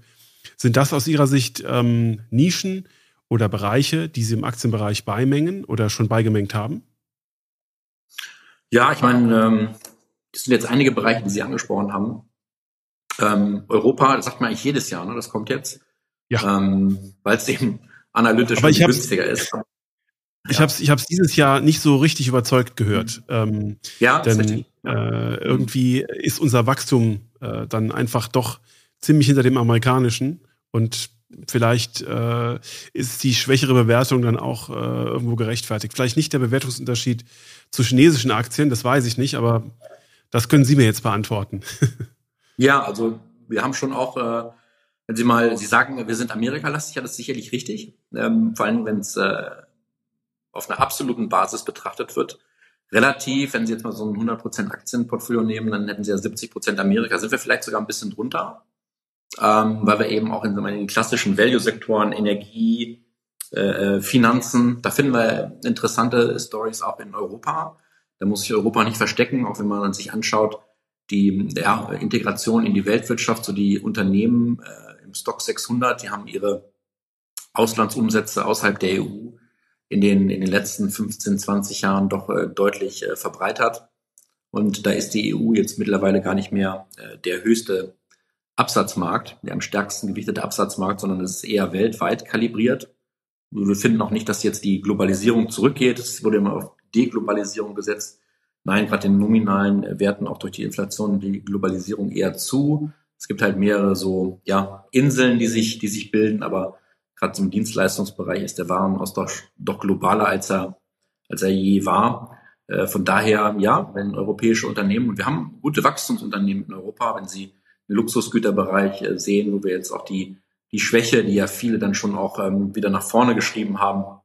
Sind das aus Ihrer Sicht ähm, Nischen oder Bereiche, die Sie im Aktienbereich beimengen oder schon beigemengt haben? Ja, ich meine, ähm, das sind jetzt einige Bereiche, die Sie angesprochen haben. Ähm, Europa, das sagt man eigentlich jedes Jahr, ne? das kommt jetzt. Ja. Ähm, Weil es eben analytisch günstiger ist. Ich ja. habe es ich hab's dieses Jahr nicht so richtig überzeugt gehört. Ähm, ja, denn ist äh, irgendwie ist unser Wachstum äh, dann einfach doch ziemlich hinter dem amerikanischen und vielleicht äh, ist die schwächere Bewertung dann auch äh, irgendwo gerechtfertigt. Vielleicht nicht der Bewertungsunterschied zu chinesischen Aktien, das weiß ich nicht, aber das können Sie mir jetzt beantworten. ja, also wir haben schon auch, äh, wenn Sie mal, Sie sagen, wir sind Amerika-lastig, ja, das ist sicherlich richtig. Ähm, vor allem, wenn es äh, auf einer absoluten Basis betrachtet wird. Relativ, wenn Sie jetzt mal so ein 100% Aktienportfolio nehmen, dann hätten Sie ja 70% Amerika. Sind wir vielleicht sogar ein bisschen drunter, ähm, weil wir eben auch in, in den klassischen Value-Sektoren, Energie, äh, äh, Finanzen, da finden wir interessante Stories auch in Europa. Da muss sich Europa nicht verstecken, auch wenn man sich anschaut, die ja, Integration in die Weltwirtschaft, so die Unternehmen äh, im Stock 600, die haben ihre Auslandsumsätze außerhalb der EU in den, in den letzten 15, 20 Jahren doch äh, deutlich äh, verbreitert. Und da ist die EU jetzt mittlerweile gar nicht mehr äh, der höchste Absatzmarkt, der am stärksten gewichtete Absatzmarkt, sondern es ist eher weltweit kalibriert. Wir finden auch nicht, dass jetzt die Globalisierung zurückgeht. Es wurde immer auf Deglobalisierung gesetzt. Nein, gerade in nominalen Werten auch durch die Inflation die Globalisierung eher zu. Es gibt halt mehrere so ja Inseln, die sich die sich bilden, aber gerade im Dienstleistungsbereich ist der Warenaustausch doch globaler, als er, als er je war. Äh, von daher, ja, wenn europäische Unternehmen, und wir haben gute Wachstumsunternehmen in Europa, wenn Sie den Luxusgüterbereich äh, sehen, wo wir jetzt auch die, die Schwäche, die ja viele dann schon auch ähm, wieder nach vorne geschrieben haben,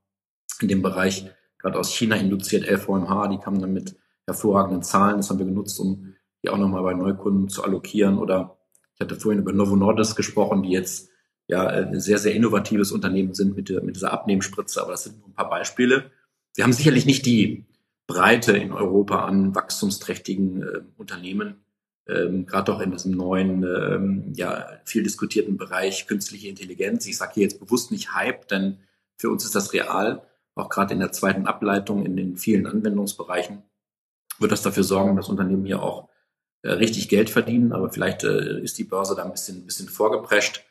in dem Bereich, gerade aus China induziert LVMH, die kamen dann mit hervorragenden Zahlen, das haben wir genutzt, um die auch nochmal bei Neukunden zu allokieren. Oder ich hatte vorhin über Novo Nordisk gesprochen, die jetzt ja ein sehr, sehr innovatives Unternehmen sind mit, mit dieser Abnehmspritze, aber das sind nur ein paar Beispiele. Wir haben sicherlich nicht die Breite in Europa an wachstumsträchtigen äh, Unternehmen, ähm, gerade auch in diesem neuen, ähm, ja, viel diskutierten Bereich künstliche Intelligenz. Ich sage hier jetzt bewusst nicht Hype, denn für uns ist das real. Auch gerade in der zweiten Ableitung in den vielen Anwendungsbereichen wird das dafür sorgen, dass Unternehmen hier auch äh, richtig Geld verdienen. Aber vielleicht äh, ist die Börse da ein bisschen, ein bisschen vorgeprescht.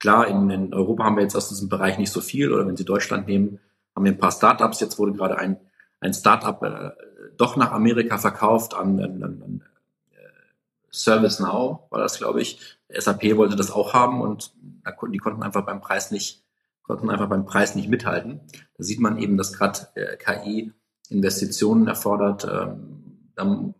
Klar, in, in Europa haben wir jetzt aus diesem Bereich nicht so viel, oder wenn Sie Deutschland nehmen, haben wir ein paar Startups. Jetzt wurde gerade ein, ein Startup äh, doch nach Amerika verkauft an, an, an ServiceNow, war das, glaube ich. SAP wollte das auch haben und die konnten einfach beim Preis nicht, konnten einfach beim Preis nicht mithalten. Da sieht man eben, dass gerade äh, KI Investitionen erfordert. Ähm, dann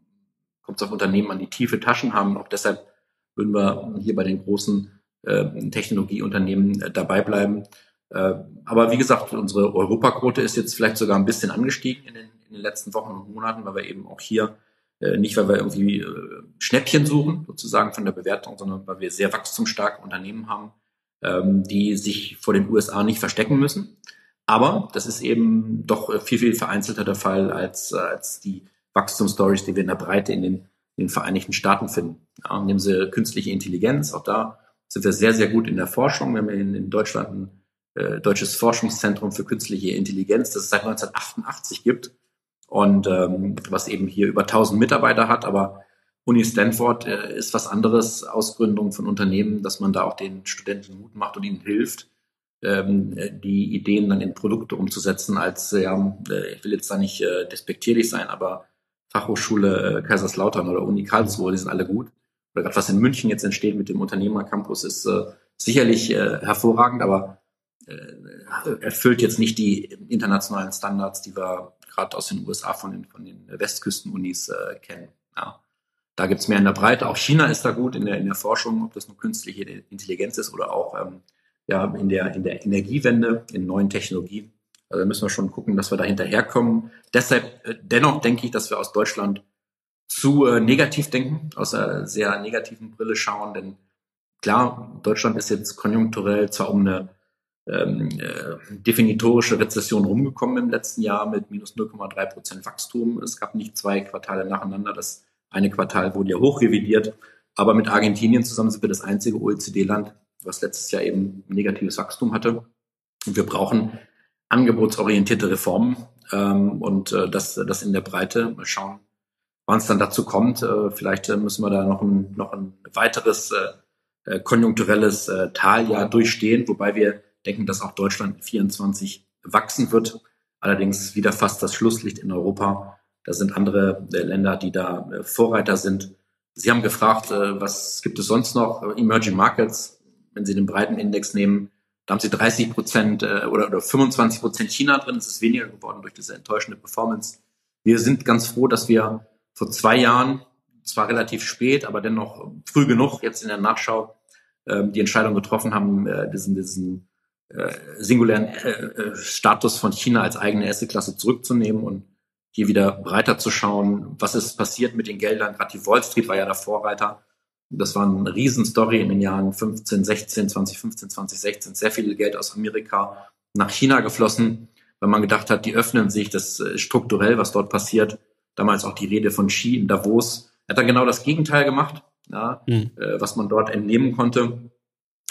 kommt es auf Unternehmen an, die tiefe Taschen haben. Auch deshalb würden wir hier bei den großen äh, Technologieunternehmen äh, dabei bleiben. Äh, aber wie gesagt, unsere Europaquote ist jetzt vielleicht sogar ein bisschen angestiegen in den, in den letzten Wochen und Monaten, weil wir eben auch hier nicht, weil wir irgendwie Schnäppchen suchen, sozusagen von der Bewertung, sondern weil wir sehr wachstumsstarke Unternehmen haben, ähm, die sich vor den USA nicht verstecken müssen. Aber das ist eben doch viel, viel vereinzelter der Fall als, als die Wachstumsstories, die wir in der Breite in den, in den Vereinigten Staaten finden. Ja, nehmen Sie künstliche Intelligenz, auch da sind wir sehr, sehr gut in der Forschung. Wir haben in, in Deutschland ein äh, deutsches Forschungszentrum für künstliche Intelligenz, das es seit 1988 gibt und ähm, was eben hier über 1000 Mitarbeiter hat. Aber Uni Stanford äh, ist was anderes, Ausgründung von Unternehmen, dass man da auch den Studenten Mut macht und ihnen hilft, ähm, die Ideen dann in Produkte umzusetzen, als, ja, äh, ich will jetzt da nicht äh, despektierlich sein, aber Fachhochschule äh, Kaiserslautern oder Uni Karlsruhe, die sind alle gut oder gerade was in München jetzt entsteht mit dem Unternehmercampus, ist äh, sicherlich äh, hervorragend, aber äh, erfüllt jetzt nicht die internationalen Standards, die wir gerade aus den USA von den, von den Westküsten-Unis äh, kennen. Ja. Da gibt's mehr in der Breite. Auch China ist da gut in der, in der Forschung, ob das nur künstliche Intelligenz ist oder auch ähm, ja, in, der, in der Energiewende, in neuen Technologien. Also da müssen wir schon gucken, dass wir da hinterherkommen. Deshalb, äh, dennoch denke ich, dass wir aus Deutschland zu äh, negativ denken, aus einer sehr negativen Brille schauen, denn klar, Deutschland ist jetzt konjunkturell zwar um eine ähm, äh, definitorische Rezession rumgekommen im letzten Jahr mit minus 0,3 Prozent Wachstum. Es gab nicht zwei Quartale nacheinander, das eine Quartal wurde ja hochrevidiert. Aber mit Argentinien zusammen sind wir das einzige OECD-Land, was letztes Jahr eben negatives Wachstum hatte. Und wir brauchen angebotsorientierte Reformen ähm, und äh, das, das in der Breite. Mal schauen, wann es dann dazu kommt. Äh, vielleicht äh, müssen wir da noch ein, noch ein weiteres äh, äh konjunkturelles äh, Taljahr durchstehen, wobei wir denken, dass auch Deutschland 24 wachsen wird. Allerdings wieder fast das Schlusslicht in Europa. Da sind andere äh, Länder, die da äh, Vorreiter sind. Sie haben gefragt, äh, was gibt es sonst noch? Emerging Markets, wenn Sie den breiten Index nehmen, da haben Sie 30 Prozent oder, oder 25 Prozent China drin. Es ist weniger geworden durch diese enttäuschende Performance. Wir sind ganz froh, dass wir vor zwei Jahren, zwar relativ spät, aber dennoch früh genug, jetzt in der Nachschau, ähm, die Entscheidung getroffen haben, diesen, diesen singulären Status von China als eigene erste Klasse zurückzunehmen und hier wieder breiter zu schauen, was ist passiert mit den Geldern. Gerade die Wall Street war ja der Vorreiter. Das war eine Riesenstory in den Jahren 15, 16, 2015, 2016. Sehr viel Geld aus Amerika nach China geflossen, weil man gedacht hat, die öffnen sich, das ist strukturell, was dort passiert. Damals auch die Rede von Xi in Davos. Er hat dann genau das Gegenteil gemacht, ja, mhm. äh, was man dort entnehmen konnte.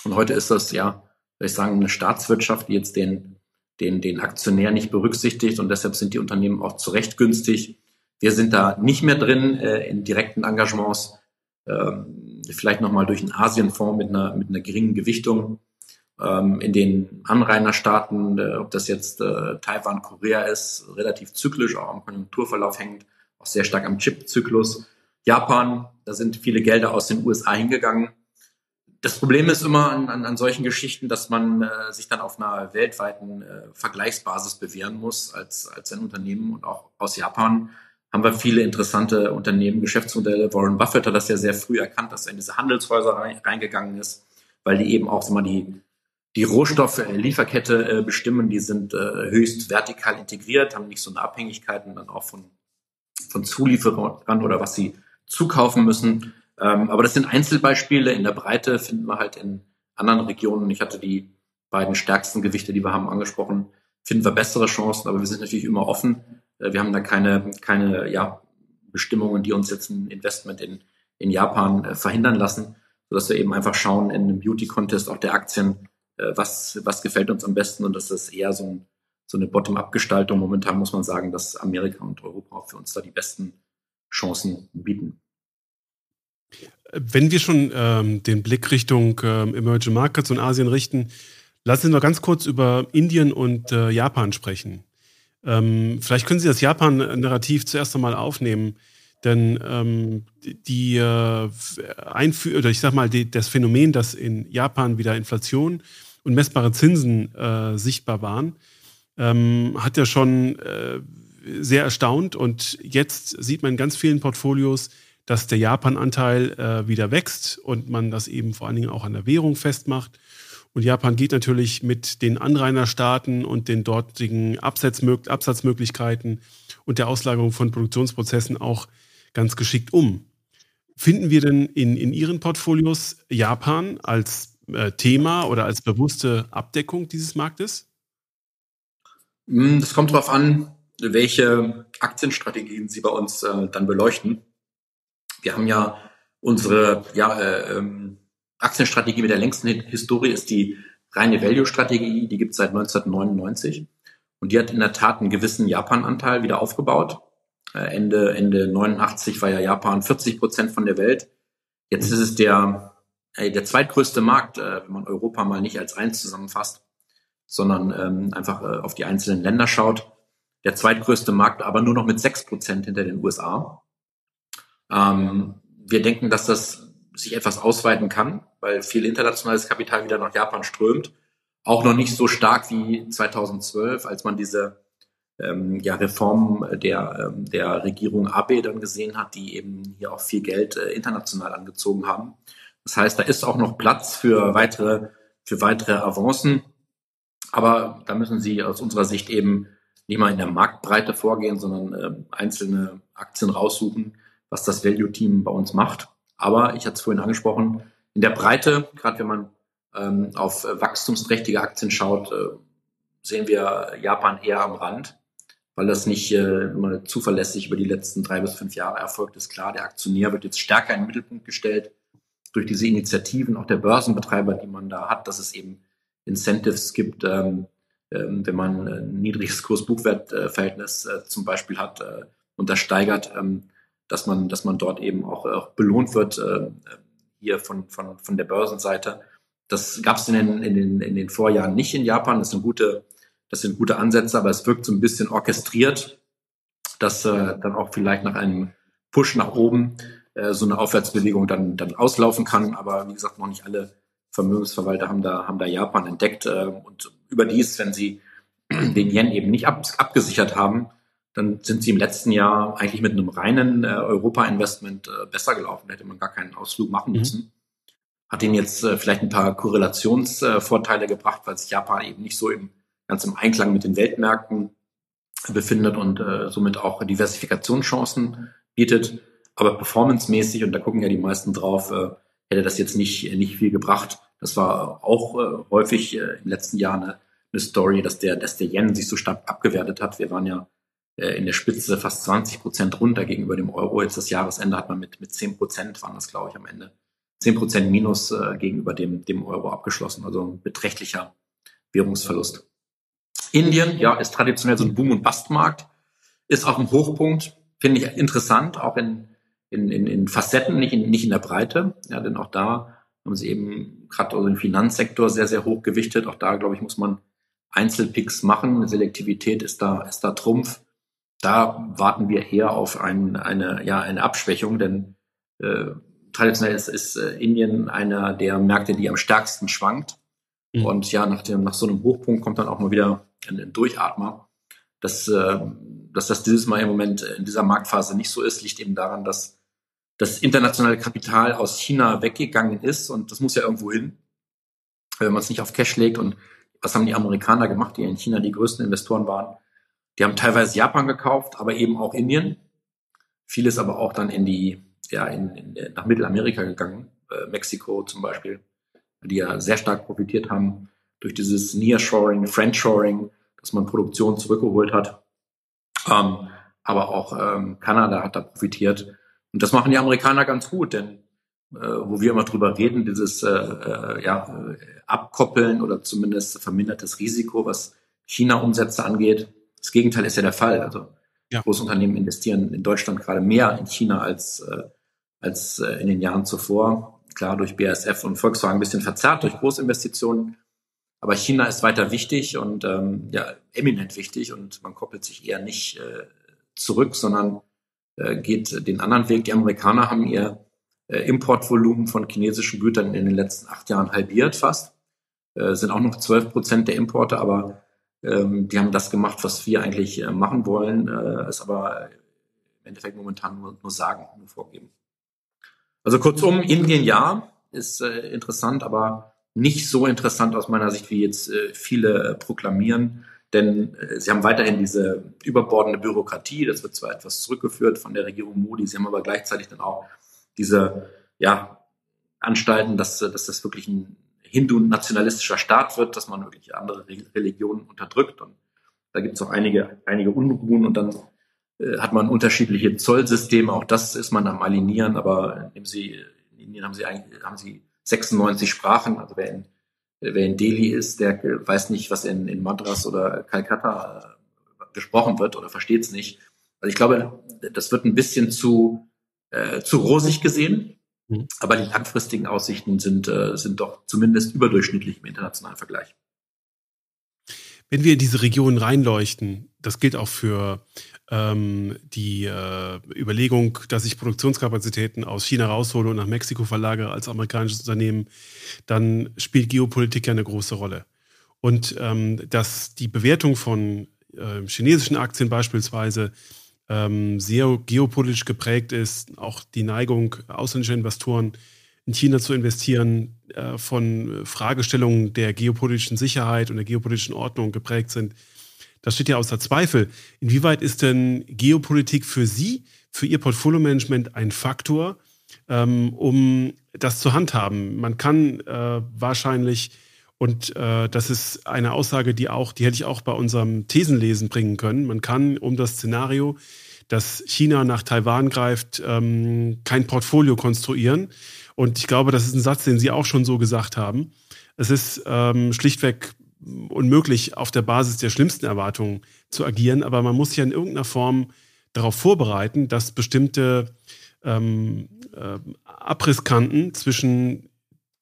Und heute ist das, ja, ich sagen, eine Staatswirtschaft, die jetzt den den, den Aktionär nicht berücksichtigt und deshalb sind die Unternehmen auch zu Recht günstig. Wir sind da nicht mehr drin äh, in direkten Engagements, ähm, vielleicht nochmal durch einen Asienfonds mit einer, mit einer geringen Gewichtung. Ähm, in den Anrainerstaaten, äh, ob das jetzt äh, Taiwan, Korea ist, relativ zyklisch, auch am Konjunkturverlauf hängt, auch sehr stark am Chip-Zyklus. Japan, da sind viele Gelder aus den USA hingegangen das Problem ist immer an, an, an solchen Geschichten, dass man äh, sich dann auf einer weltweiten äh, Vergleichsbasis bewähren muss als, als ein Unternehmen. Und auch aus Japan haben wir viele interessante Unternehmen, Geschäftsmodelle. Warren Buffett hat das ja sehr früh erkannt, dass er in diese Handelshäuser rein, reingegangen ist, weil die eben auch mal die, die Rohstofflieferkette äh, bestimmen. Die sind äh, höchst vertikal integriert, haben nicht so eine Abhängigkeiten dann auch von, von Zulieferern oder was sie zukaufen müssen. Ähm, aber das sind Einzelbeispiele. In der Breite finden wir halt in anderen Regionen, ich hatte die beiden stärksten Gewichte, die wir haben, angesprochen, finden wir bessere Chancen, aber wir sind natürlich immer offen. Äh, wir haben da keine, keine ja, Bestimmungen, die uns jetzt ein Investment in, in Japan äh, verhindern lassen, sodass wir eben einfach schauen in einem Beauty-Contest auch der Aktien, äh, was, was gefällt uns am besten und das ist eher so, ein, so eine Bottom-up-Gestaltung. Momentan muss man sagen, dass Amerika und Europa für uns da die besten Chancen bieten. Wenn wir schon ähm, den Blick Richtung ähm, Emerging Markets und Asien richten, lassen Sie noch ganz kurz über Indien und äh, Japan sprechen. Ähm, vielleicht können Sie das Japan-Narrativ zuerst einmal aufnehmen, denn ähm, die äh, Einführung, oder ich sag mal, die, das Phänomen, dass in Japan wieder Inflation und messbare Zinsen äh, sichtbar waren, ähm, hat ja schon äh, sehr erstaunt und jetzt sieht man in ganz vielen Portfolios, dass der Japan-Anteil äh, wieder wächst und man das eben vor allen Dingen auch an der Währung festmacht. Und Japan geht natürlich mit den Anrainerstaaten und den dortigen Absatzmög Absatzmöglichkeiten und der Auslagerung von Produktionsprozessen auch ganz geschickt um. Finden wir denn in, in Ihren Portfolios Japan als äh, Thema oder als bewusste Abdeckung dieses Marktes? Hm, das kommt darauf an, welche Aktienstrategien Sie bei uns äh, dann beleuchten. Wir haben ja unsere ja, äh, ähm, Aktienstrategie mit der längsten Historie ist die reine Value-Strategie, die gibt es seit 1999 und die hat in der Tat einen gewissen Japan-Anteil wieder aufgebaut. Äh, Ende, Ende 89 war ja Japan 40 Prozent von der Welt. Jetzt ist es der, äh, der zweitgrößte Markt, äh, wenn man Europa mal nicht als eins zusammenfasst, sondern ähm, einfach äh, auf die einzelnen Länder schaut. Der zweitgrößte Markt aber nur noch mit sechs Prozent hinter den USA. Ähm, wir denken, dass das sich etwas ausweiten kann, weil viel internationales Kapital wieder nach Japan strömt. Auch noch nicht so stark wie 2012, als man diese ähm, ja, Reform der, ähm, der Regierung Abe dann gesehen hat, die eben hier auch viel Geld äh, international angezogen haben. Das heißt, da ist auch noch Platz für weitere, für weitere Avancen. Aber da müssen Sie aus unserer Sicht eben nicht mal in der Marktbreite vorgehen, sondern äh, einzelne Aktien raussuchen, was das Value-Team bei uns macht. Aber ich hatte es vorhin angesprochen, in der Breite, gerade wenn man ähm, auf wachstumsträchtige Aktien schaut, äh, sehen wir Japan eher am Rand, weil das nicht äh, immer zuverlässig über die letzten drei bis fünf Jahre erfolgt ist. Klar, der Aktionär wird jetzt stärker in den Mittelpunkt gestellt durch diese Initiativen auch der Börsenbetreiber, die man da hat, dass es eben Incentives gibt, ähm, ähm, wenn man ein niedriges Kurs-Buchwert-Verhältnis äh, zum Beispiel hat äh, und das steigert, ähm, dass man, dass man dort eben auch, auch belohnt wird, äh, hier von, von, von der Börsenseite. Das gab es in den, in, den, in den Vorjahren nicht in Japan. Das sind gute, das sind gute Ansätze, aber es wirkt so ein bisschen orchestriert, dass äh, dann auch vielleicht nach einem Push nach oben äh, so eine Aufwärtsbewegung dann, dann auslaufen kann. Aber wie gesagt, noch nicht alle Vermögensverwalter haben da, haben da Japan entdeckt. Äh, und überdies, wenn sie den Yen eben nicht ab, abgesichert haben, dann sind sie im letzten Jahr eigentlich mit einem reinen äh, Europa-Investment äh, besser gelaufen. Da hätte man gar keinen Ausflug machen mhm. müssen. Hat ihnen jetzt äh, vielleicht ein paar Korrelationsvorteile gebracht, weil sich Japan eben nicht so im, ganz im Einklang mit den Weltmärkten befindet und äh, somit auch Diversifikationschancen bietet. Aber performancemäßig, und da gucken ja die meisten drauf, äh, hätte das jetzt nicht, nicht viel gebracht. Das war auch äh, häufig im letzten Jahr eine, eine Story, dass der, dass der Yen sich so stark abgewertet hat. Wir waren ja in der Spitze fast 20 Prozent runter gegenüber dem Euro. Jetzt das Jahresende hat man mit, mit 10 Prozent, waren das glaube ich am Ende, 10 Prozent Minus äh, gegenüber dem, dem Euro abgeschlossen. Also ein beträchtlicher Währungsverlust. Indien, ja, ist traditionell so ein Boom- und Bastmarkt, ist auch ein Hochpunkt, finde ich interessant, auch in, in, in, in Facetten, nicht in, nicht in der Breite. Ja, denn auch da haben sie eben gerade also den Finanzsektor sehr, sehr hoch gewichtet. Auch da, glaube ich, muss man Einzelpicks machen. Selektivität ist da, ist da Trumpf. Da warten wir eher auf ein, eine, ja, eine Abschwächung, denn äh, traditionell ist, ist äh, Indien einer der Märkte, die am stärksten schwankt. Mhm. Und ja, nach, dem, nach so einem Hochpunkt kommt dann auch mal wieder ein, ein Durchatmer. Dass, äh, dass das dieses Mal im Moment in dieser Marktphase nicht so ist, liegt eben daran, dass das internationale Kapital aus China weggegangen ist und das muss ja irgendwo hin, wenn man es nicht auf Cash legt. Und was haben die Amerikaner gemacht, die in China die größten Investoren waren? Die haben teilweise Japan gekauft, aber eben auch Indien. Vieles aber auch dann in die, ja, in, in, nach Mittelamerika gegangen. Äh, Mexiko zum Beispiel, die ja sehr stark profitiert haben durch dieses Nearshoring, Friendshoring, dass man Produktion zurückgeholt hat. Ähm, aber auch ähm, Kanada hat da profitiert. Und das machen die Amerikaner ganz gut, denn äh, wo wir immer drüber reden, dieses äh, äh, ja, Abkoppeln oder zumindest vermindertes Risiko, was China-Umsätze angeht, das Gegenteil ist ja der Fall. Also ja. Großunternehmen investieren in Deutschland gerade mehr in China als, äh, als äh, in den Jahren zuvor. Klar durch BASF und Volkswagen ein bisschen verzerrt durch Großinvestitionen. Aber China ist weiter wichtig und ähm, ja, eminent wichtig und man koppelt sich eher nicht äh, zurück, sondern äh, geht den anderen Weg. Die Amerikaner haben ihr äh, Importvolumen von chinesischen Gütern in den letzten acht Jahren halbiert fast. Äh, sind auch noch zwölf Prozent der Importe, aber ähm, die haben das gemacht, was wir eigentlich äh, machen wollen, äh, es aber im Endeffekt momentan nur, nur sagen, nur vorgeben. Also kurzum, Indien ja, ist äh, interessant, aber nicht so interessant aus meiner Sicht, wie jetzt äh, viele äh, proklamieren. Denn äh, sie haben weiterhin diese überbordende Bürokratie. Das wird zwar etwas zurückgeführt von der Regierung Modi, sie haben aber gleichzeitig dann auch diese ja, Anstalten, dass, dass das wirklich ein hindu-nationalistischer Staat wird, dass man wirklich andere Religionen unterdrückt. Und da gibt es auch einige, einige Unruhen und dann äh, hat man unterschiedliche Zollsysteme. Auch das ist man am Alignieren, aber in, sie, in Indien haben sie eigentlich haben sie 96 Sprachen. Also wer in, wer in Delhi ist, der weiß nicht, was in, in Madras oder Calcutta äh, gesprochen wird oder versteht es nicht. Also ich glaube, das wird ein bisschen zu, äh, zu rosig gesehen. Mhm. Aber die langfristigen Aussichten sind, äh, sind doch zumindest überdurchschnittlich im internationalen Vergleich. Wenn wir in diese Region reinleuchten, das gilt auch für ähm, die äh, Überlegung, dass ich Produktionskapazitäten aus China raushole und nach Mexiko verlagere als amerikanisches Unternehmen, dann spielt Geopolitik ja eine große Rolle. Und ähm, dass die Bewertung von äh, chinesischen Aktien beispielsweise ähm, sehr geopolitisch geprägt ist, auch die Neigung ausländischer Investoren in China zu investieren, äh, von Fragestellungen der geopolitischen Sicherheit und der geopolitischen Ordnung geprägt sind. Das steht ja außer Zweifel. Inwieweit ist denn Geopolitik für Sie, für Ihr Portfolio-Management ein Faktor, ähm, um das zu handhaben? Man kann äh, wahrscheinlich Und äh, das ist eine Aussage, die auch, die hätte ich auch bei unserem Thesenlesen bringen können. Man kann um das Szenario, dass China nach Taiwan greift, ähm, kein Portfolio konstruieren. Und ich glaube, das ist ein Satz, den Sie auch schon so gesagt haben. Es ist ähm, schlichtweg unmöglich, auf der Basis der schlimmsten Erwartungen zu agieren, aber man muss sich ja in irgendeiner Form darauf vorbereiten, dass bestimmte ähm, äh, Abrisskanten zwischen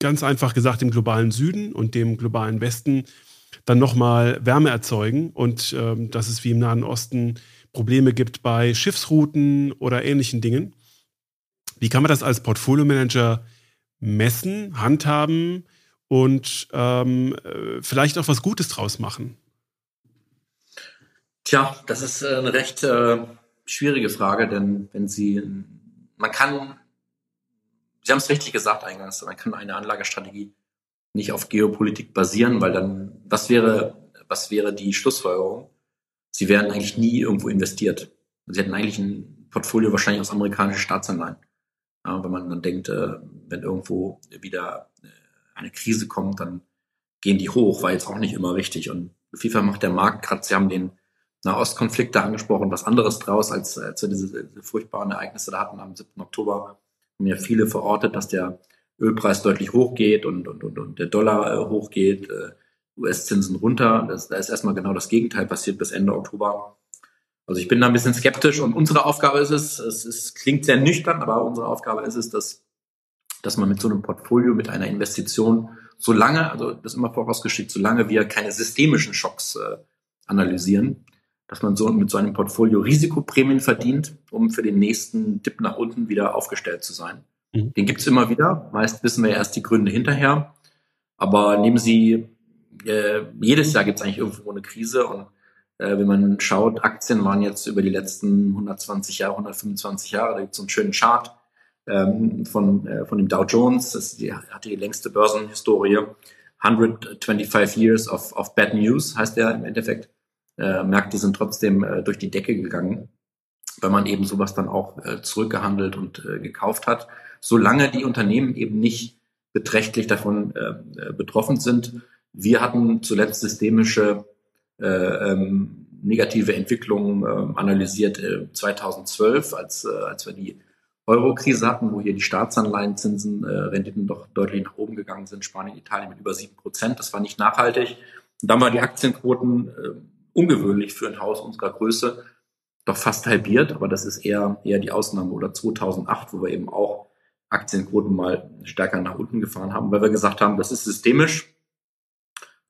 ganz einfach gesagt dem globalen Süden und dem globalen Westen dann nochmal Wärme erzeugen und ähm, dass es wie im Nahen Osten Probleme gibt bei Schiffsrouten oder ähnlichen Dingen. Wie kann man das als Portfolio-Manager messen, handhaben und ähm, äh, vielleicht auch was Gutes draus machen? Tja, das ist äh, eine recht äh, schwierige Frage, denn wenn Sie, man kann Sie haben es richtig gesagt eingangs, man kann eine Anlagestrategie nicht auf Geopolitik basieren, weil dann, was wäre, was wäre die Schlussfolgerung? Sie wären eigentlich nie irgendwo investiert. Sie hätten eigentlich ein Portfolio wahrscheinlich aus amerikanischen Staatsanleihen. Ja, wenn man dann denkt, äh, wenn irgendwo wieder äh, eine Krise kommt, dann gehen die hoch, war jetzt auch nicht immer richtig. Und FIFA macht der Markt gerade, Sie haben den Nahostkonflikt da angesprochen, was anderes draus, als, als wir diese, diese furchtbaren Ereignisse da hatten am 7. Oktober haben ja viele verortet, dass der Ölpreis deutlich hochgeht und, und, und, und der Dollar äh, hochgeht, äh, US-Zinsen runter. Das, da ist erstmal genau das Gegenteil passiert bis Ende Oktober. Also ich bin da ein bisschen skeptisch und unsere Aufgabe ist es, es ist, klingt sehr nüchtern, aber unsere Aufgabe ist es, dass, dass man mit so einem Portfolio, mit einer Investition, solange, also das immer vorausgeschickt, solange wir keine systemischen Schocks äh, analysieren, dass man so mit so einem Portfolio Risikoprämien verdient, um für den nächsten Dip nach unten wieder aufgestellt zu sein. Mhm. Den gibt's immer wieder. Meist wissen wir erst die Gründe hinterher. Aber nehmen Sie, äh, jedes Jahr gibt's eigentlich irgendwo eine Krise und äh, wenn man schaut, Aktien waren jetzt über die letzten 120 Jahre, 125 Jahre, da gibt's so einen schönen Chart ähm, von, äh, von dem Dow Jones, das die, hatte die längste Börsenhistorie. 125 Years of, of Bad News heißt der im Endeffekt äh, Märkte sind trotzdem äh, durch die Decke gegangen, weil man eben sowas dann auch äh, zurückgehandelt und äh, gekauft hat. Solange die Unternehmen eben nicht beträchtlich davon äh, äh betroffen sind. Wir hatten zuletzt systemische äh, ähm, negative Entwicklungen äh, analysiert äh, 2012, als, als wir die Euro-Krise hatten, wo hier die Staatsanleihenzinsen, äh, Renditen doch deutlich nach oben gegangen sind, Spanien, Italien mit über sieben Prozent. Das war nicht nachhaltig. Und dann war die Aktienquoten ungewöhnlich für ein Haus unserer Größe, doch fast halbiert, aber das ist eher, eher die Ausnahme. Oder 2008, wo wir eben auch Aktienquoten mal stärker nach unten gefahren haben, weil wir gesagt haben, das ist systemisch.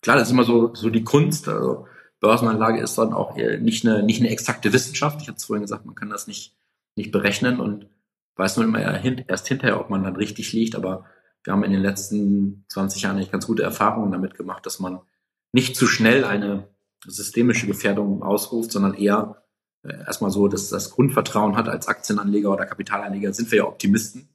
Klar, das ist immer so, so die Kunst. Also Börsenanlage ist dann auch nicht eine, nicht eine exakte Wissenschaft. Ich hatte es vorhin gesagt, man kann das nicht, nicht berechnen und weiß man immer erst hinterher, ob man dann richtig liegt. Aber wir haben in den letzten 20 Jahren nicht ganz gute Erfahrungen damit gemacht, dass man nicht zu schnell eine systemische Gefährdung ausruft, sondern eher äh, erstmal so, dass das Grundvertrauen hat als Aktienanleger oder Kapitalanleger, sind wir ja Optimisten,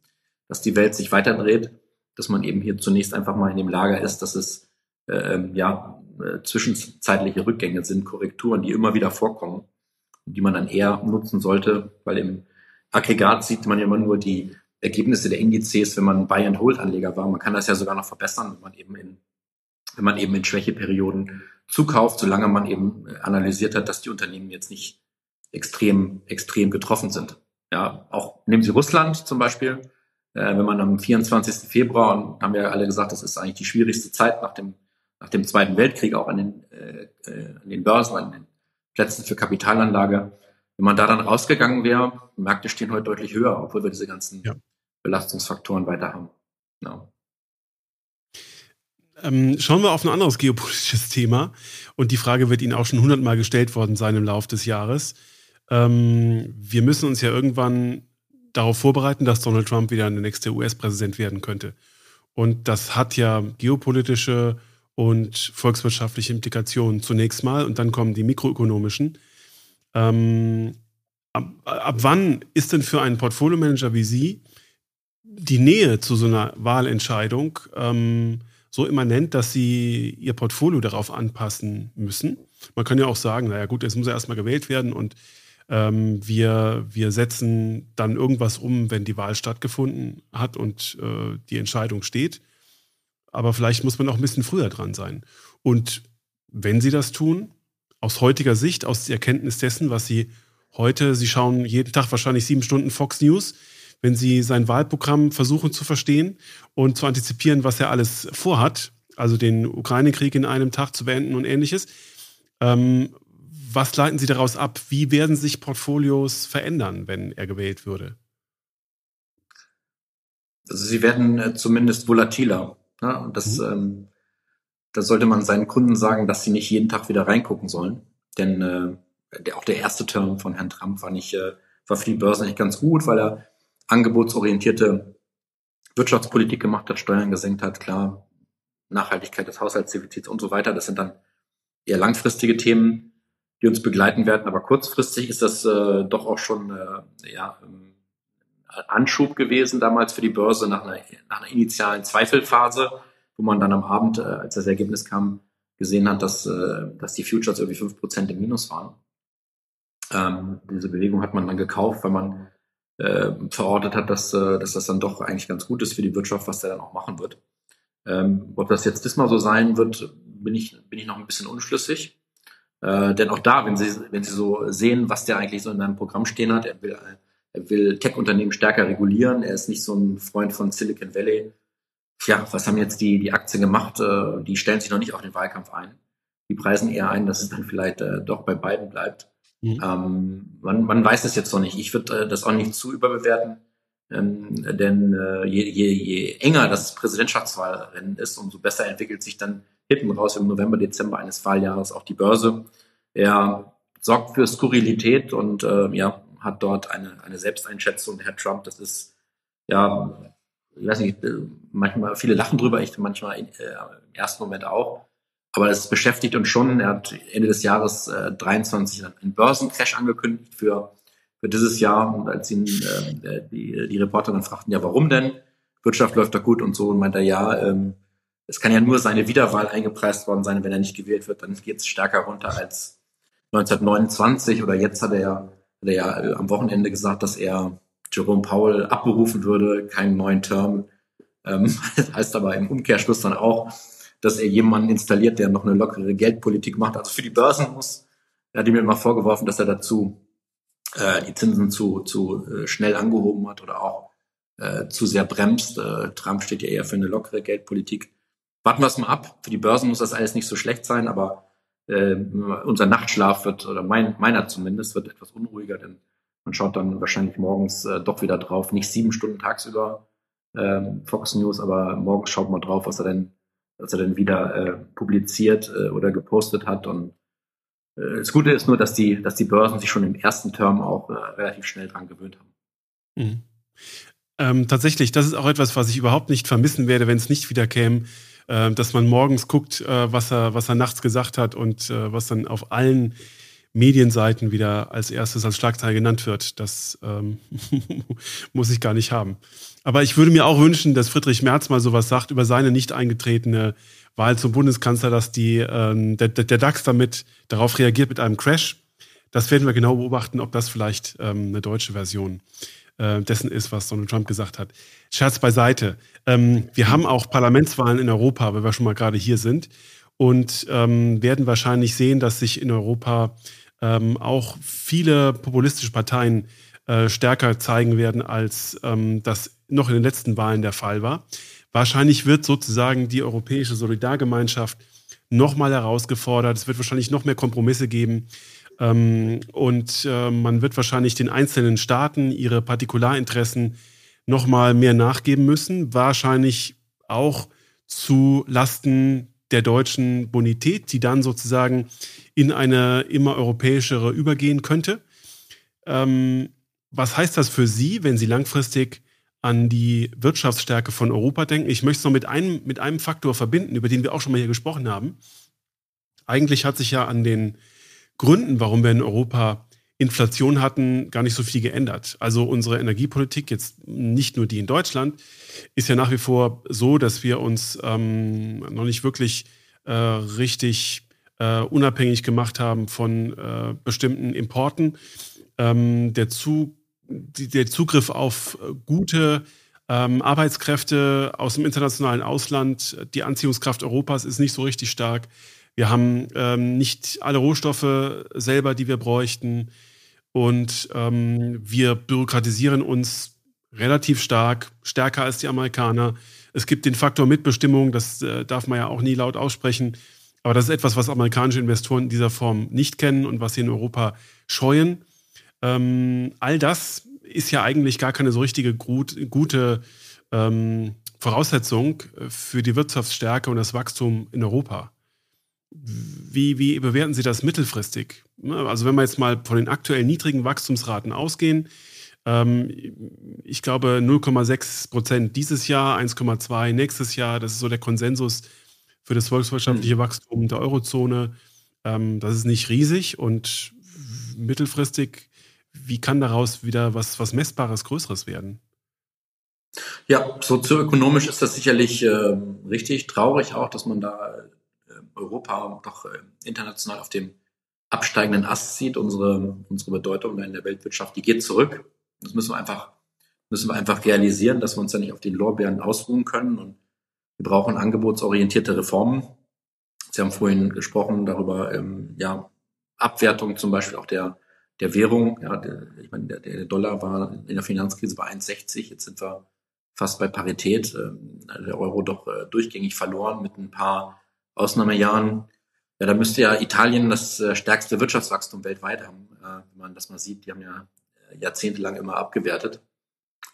dass die Welt sich weiterdreht, dass man eben hier zunächst einfach mal in dem Lager ist, dass es äh, ja äh, zwischenzeitliche Rückgänge sind, Korrekturen, die immer wieder vorkommen die man dann eher nutzen sollte, weil im Aggregat sieht man ja immer nur die Ergebnisse der Indizes, wenn man Buy-and-Hold-Anleger war. Man kann das ja sogar noch verbessern, wenn man eben in, wenn man eben in Schwächeperioden zukauft, solange man eben äh, analysiert hat, dass die Unternehmen jetzt nicht extrem, extrem getroffen sind. Ja, auch nehmen Sie Russland zum Beispiel. Äh, wenn man am 24. Februar, und haben wir alle gesagt, das ist eigentlich die schwierigste Zeit nach dem, nach dem Zweiten Weltkrieg, auch an den, äh, äh an den Börsen, an den Plätzen für Kapitalanlage. Wenn man da dann rausgegangen wäre, Märkte stehen heute deutlich höher, obwohl wir diese ganzen ja. Belastungsfaktoren weiter haben. Ja. Ähm, schauen wir auf ein anderes geopolitisches Thema. Und die Frage wird Ihnen auch schon hundertmal gestellt worden sein im Laufe des Jahres. Ähm, wir müssen uns ja irgendwann darauf vorbereiten, dass Donald Trump wieder der nächste US-Präsident werden könnte. Und das hat ja geopolitische und volkswirtschaftliche Implikationen zunächst mal und dann kommen die mikroökonomischen. Ähm, ab, ab wann ist denn für einen Portfolio-Manager wie Sie die Nähe zu so einer Wahlentscheidung ähm, so immanent, dass sie ihr Portfolio darauf anpassen müssen. Man kann ja auch sagen, naja gut, jetzt muss er erstmal gewählt werden und ähm, wir, wir setzen dann irgendwas um, wenn die Wahl stattgefunden hat und äh, die Entscheidung steht. aber vielleicht muss man auch ein bisschen früher dran sein. Und wenn Sie das tun, aus heutiger Sicht, aus der Erkenntnis dessen, was Sie heute, Sie schauen jeden Tag wahrscheinlich sieben Stunden Fox News, wenn Sie sein Wahlprogramm versuchen zu verstehen und zu antizipieren, was er alles vorhat, also den Ukraine-Krieg in einem Tag zu beenden und ähnliches. Ähm, was leiten Sie daraus ab? Wie werden sich Portfolios verändern, wenn er gewählt würde? Also sie werden äh, zumindest volatiler. Ne? Und das, mhm. ähm, da sollte man seinen Kunden sagen, dass sie nicht jeden Tag wieder reingucken sollen. Denn äh, der, auch der erste Term von Herrn Trump war nicht, äh, war für die Börse nicht ganz gut, weil er angebotsorientierte Wirtschaftspolitik gemacht hat, Steuern gesenkt hat, klar, Nachhaltigkeit des Haushaltsdefizits und so weiter. Das sind dann eher langfristige Themen, die uns begleiten werden. Aber kurzfristig ist das äh, doch auch schon äh, ja, ähm, Anschub gewesen damals für die Börse nach einer, nach einer initialen Zweifelphase, wo man dann am Abend, äh, als das Ergebnis kam, gesehen hat, dass, äh, dass die Futures irgendwie fünf Prozent im Minus waren. Ähm, diese Bewegung hat man dann gekauft, weil man äh, verortet hat, dass, äh, dass das dann doch eigentlich ganz gut ist für die Wirtschaft, was der dann auch machen wird. Ähm, ob das jetzt diesmal so sein wird, bin ich, bin ich noch ein bisschen unschlüssig. Äh, denn auch da, wenn Sie, wenn Sie so sehen, was der eigentlich so in seinem Programm stehen hat, er will, er will Tech-Unternehmen stärker regulieren, er ist nicht so ein Freund von Silicon Valley. Tja, was haben jetzt die, die Aktien gemacht? Äh, die stellen sich noch nicht auf den Wahlkampf ein. Die preisen eher ein, dass es dann vielleicht äh, doch bei beiden bleibt. Mhm. Ähm, man, man weiß es jetzt noch nicht. Ich würde äh, das auch nicht zu überbewerten. Ähm, denn äh, je, je, je enger das Präsidentschaftswahlrennen ist, umso besser entwickelt sich dann hinten raus im November, Dezember eines Wahljahres auch die Börse. Er sorgt für Skurrilität und äh, ja, hat dort eine, eine Selbsteinschätzung. Herr Trump, das ist ja, ich weiß nicht, äh, manchmal viele lachen drüber, ich manchmal äh, im ersten Moment auch. Aber das beschäftigt uns schon. Er hat Ende des Jahres äh, 23 einen Börsencrash angekündigt für, für dieses Jahr. Und als ihn äh, die, die Reporter dann fragten, ja, warum denn? Wirtschaft läuft doch gut und so. Und meinte er, ja, ähm, es kann ja nur seine Wiederwahl eingepreist worden sein. Wenn er nicht gewählt wird, dann geht es stärker runter als 1929 oder jetzt hat er ja, hat er ja äh, am Wochenende gesagt, dass er Jerome Powell abberufen würde, keinen neuen Term. Ähm, heißt aber im Umkehrschluss dann auch, dass er jemanden installiert, der noch eine lockere Geldpolitik macht. Also für die Börsen muss, er hat ihm immer vorgeworfen, dass er dazu äh, die Zinsen zu, zu äh, schnell angehoben hat oder auch äh, zu sehr bremst. Äh, Trump steht ja eher für eine lockere Geldpolitik. Warten wir es mal ab. Für die Börsen muss das alles nicht so schlecht sein, aber äh, unser Nachtschlaf wird, oder mein, meiner zumindest, wird etwas unruhiger, denn man schaut dann wahrscheinlich morgens äh, doch wieder drauf. Nicht sieben Stunden tagsüber ähm, Fox News, aber morgens schaut man drauf, was er denn was er dann wieder äh, publiziert äh, oder gepostet hat. Und äh, das Gute ist nur, dass die, dass die Börsen sich schon im ersten Term auch äh, relativ schnell dran gewöhnt haben. Mhm. Ähm, tatsächlich, das ist auch etwas, was ich überhaupt nicht vermissen werde, wenn es nicht wieder käme, äh, dass man morgens guckt, äh, was, er, was er nachts gesagt hat und was dann auf allen Medienseiten wieder als erstes als Schlagzeile genannt wird. Das ähm, muss ich gar nicht haben. Aber ich würde mir auch wünschen, dass Friedrich Merz mal sowas sagt über seine nicht eingetretene Wahl zum Bundeskanzler, dass die, ähm, der, der DAX damit darauf reagiert mit einem Crash. Das werden wir genau beobachten, ob das vielleicht ähm, eine deutsche Version äh, dessen ist, was Donald Trump gesagt hat. Scherz beiseite. Ähm, wir haben auch Parlamentswahlen in Europa, weil wir schon mal gerade hier sind. Und ähm, werden wahrscheinlich sehen, dass sich in Europa ähm, auch viele populistische Parteien äh, stärker zeigen werden, als ähm, das noch in den letzten Wahlen der Fall war. Wahrscheinlich wird sozusagen die europäische Solidargemeinschaft nochmal herausgefordert. Es wird wahrscheinlich noch mehr Kompromisse geben. Ähm, und äh, man wird wahrscheinlich den einzelnen Staaten ihre Partikularinteressen nochmal mehr nachgeben müssen. Wahrscheinlich auch zu Lasten der deutschen Bonität, die dann sozusagen in eine immer europäischere übergehen könnte. Ähm, was heißt das für Sie, wenn Sie langfristig an die Wirtschaftsstärke von Europa denken? Ich möchte es noch mit einem, mit einem Faktor verbinden, über den wir auch schon mal hier gesprochen haben. Eigentlich hat sich ja an den Gründen, warum wir in Europa Inflation hatten, gar nicht so viel geändert. Also unsere Energiepolitik, jetzt nicht nur die in Deutschland, ist ja nach wie vor so, dass wir uns ähm, noch nicht wirklich äh, richtig äh, unabhängig gemacht haben von äh, bestimmten Importen. Ähm, der, Zu, der Zugriff auf gute Ähm, Arbeitskräfte aus dem internationalen Ausland, die Anziehungskraft Europas ist nicht so richtig stark. Wir haben ähm, nicht alle Rohstoffe selber, die wir bräuchten. Und ähm, wir bürokratisieren uns relativ stark, stärker als die Amerikaner. Es gibt den Faktor Mitbestimmung, das äh, darf man ja auch nie laut aussprechen. Aber das ist etwas, was amerikanische Investoren in dieser Form nicht kennen und was sie in Europa scheuen. Ähm, all das ist ja eigentlich gar keine so richtige gut, gute ähm, Voraussetzung für die Wirtschaftsstärke und das Wachstum in Europa. Wie, wie bewerten Sie das mittelfristig? Also wenn wir jetzt mal von den aktuell niedrigen Wachstumsraten ausgehen, ähm, ich glaube 0,6 Prozent dieses Jahr, 1,2 nächstes Jahr, das ist so der Konsensus für das volkswirtschaftliche mhm. Wachstum der Eurozone. Ähm, das ist nicht riesig und mittelfristig, wie kann daraus wieder was, was Messbares, Größeres werden? Ja, sozioökonomisch ist das sicherlich äh, richtig traurig auch, dass man da Europa doch äh, international auf dem absteigenden Ast sieht. Unsere, unsere Bedeutung in der Weltwirtschaft, die geht zurück. Das müssen wir einfach, müssen wir einfach realisieren, dass wir uns da nicht auf den Lorbeeren ausruhen können. Und wir brauchen angebotsorientierte Reformen. Sie haben vorhin gesprochen darüber, ähm, ja, Abwertung zum Beispiel auch der, der Währung. Ja, der, ich meine, der, der Dollar war in der Finanzkrise bei 1,60. Jetzt sind wir fast bei Parität. Ähm, der Euro doch äh, durchgängig verloren mit ein paar Ausnahmejahren, ja, da müsste ja Italien das äh, stärkste Wirtschaftswachstum weltweit haben, äh, wenn man das mal sieht. Die haben ja äh, jahrzehntelang immer abgewertet.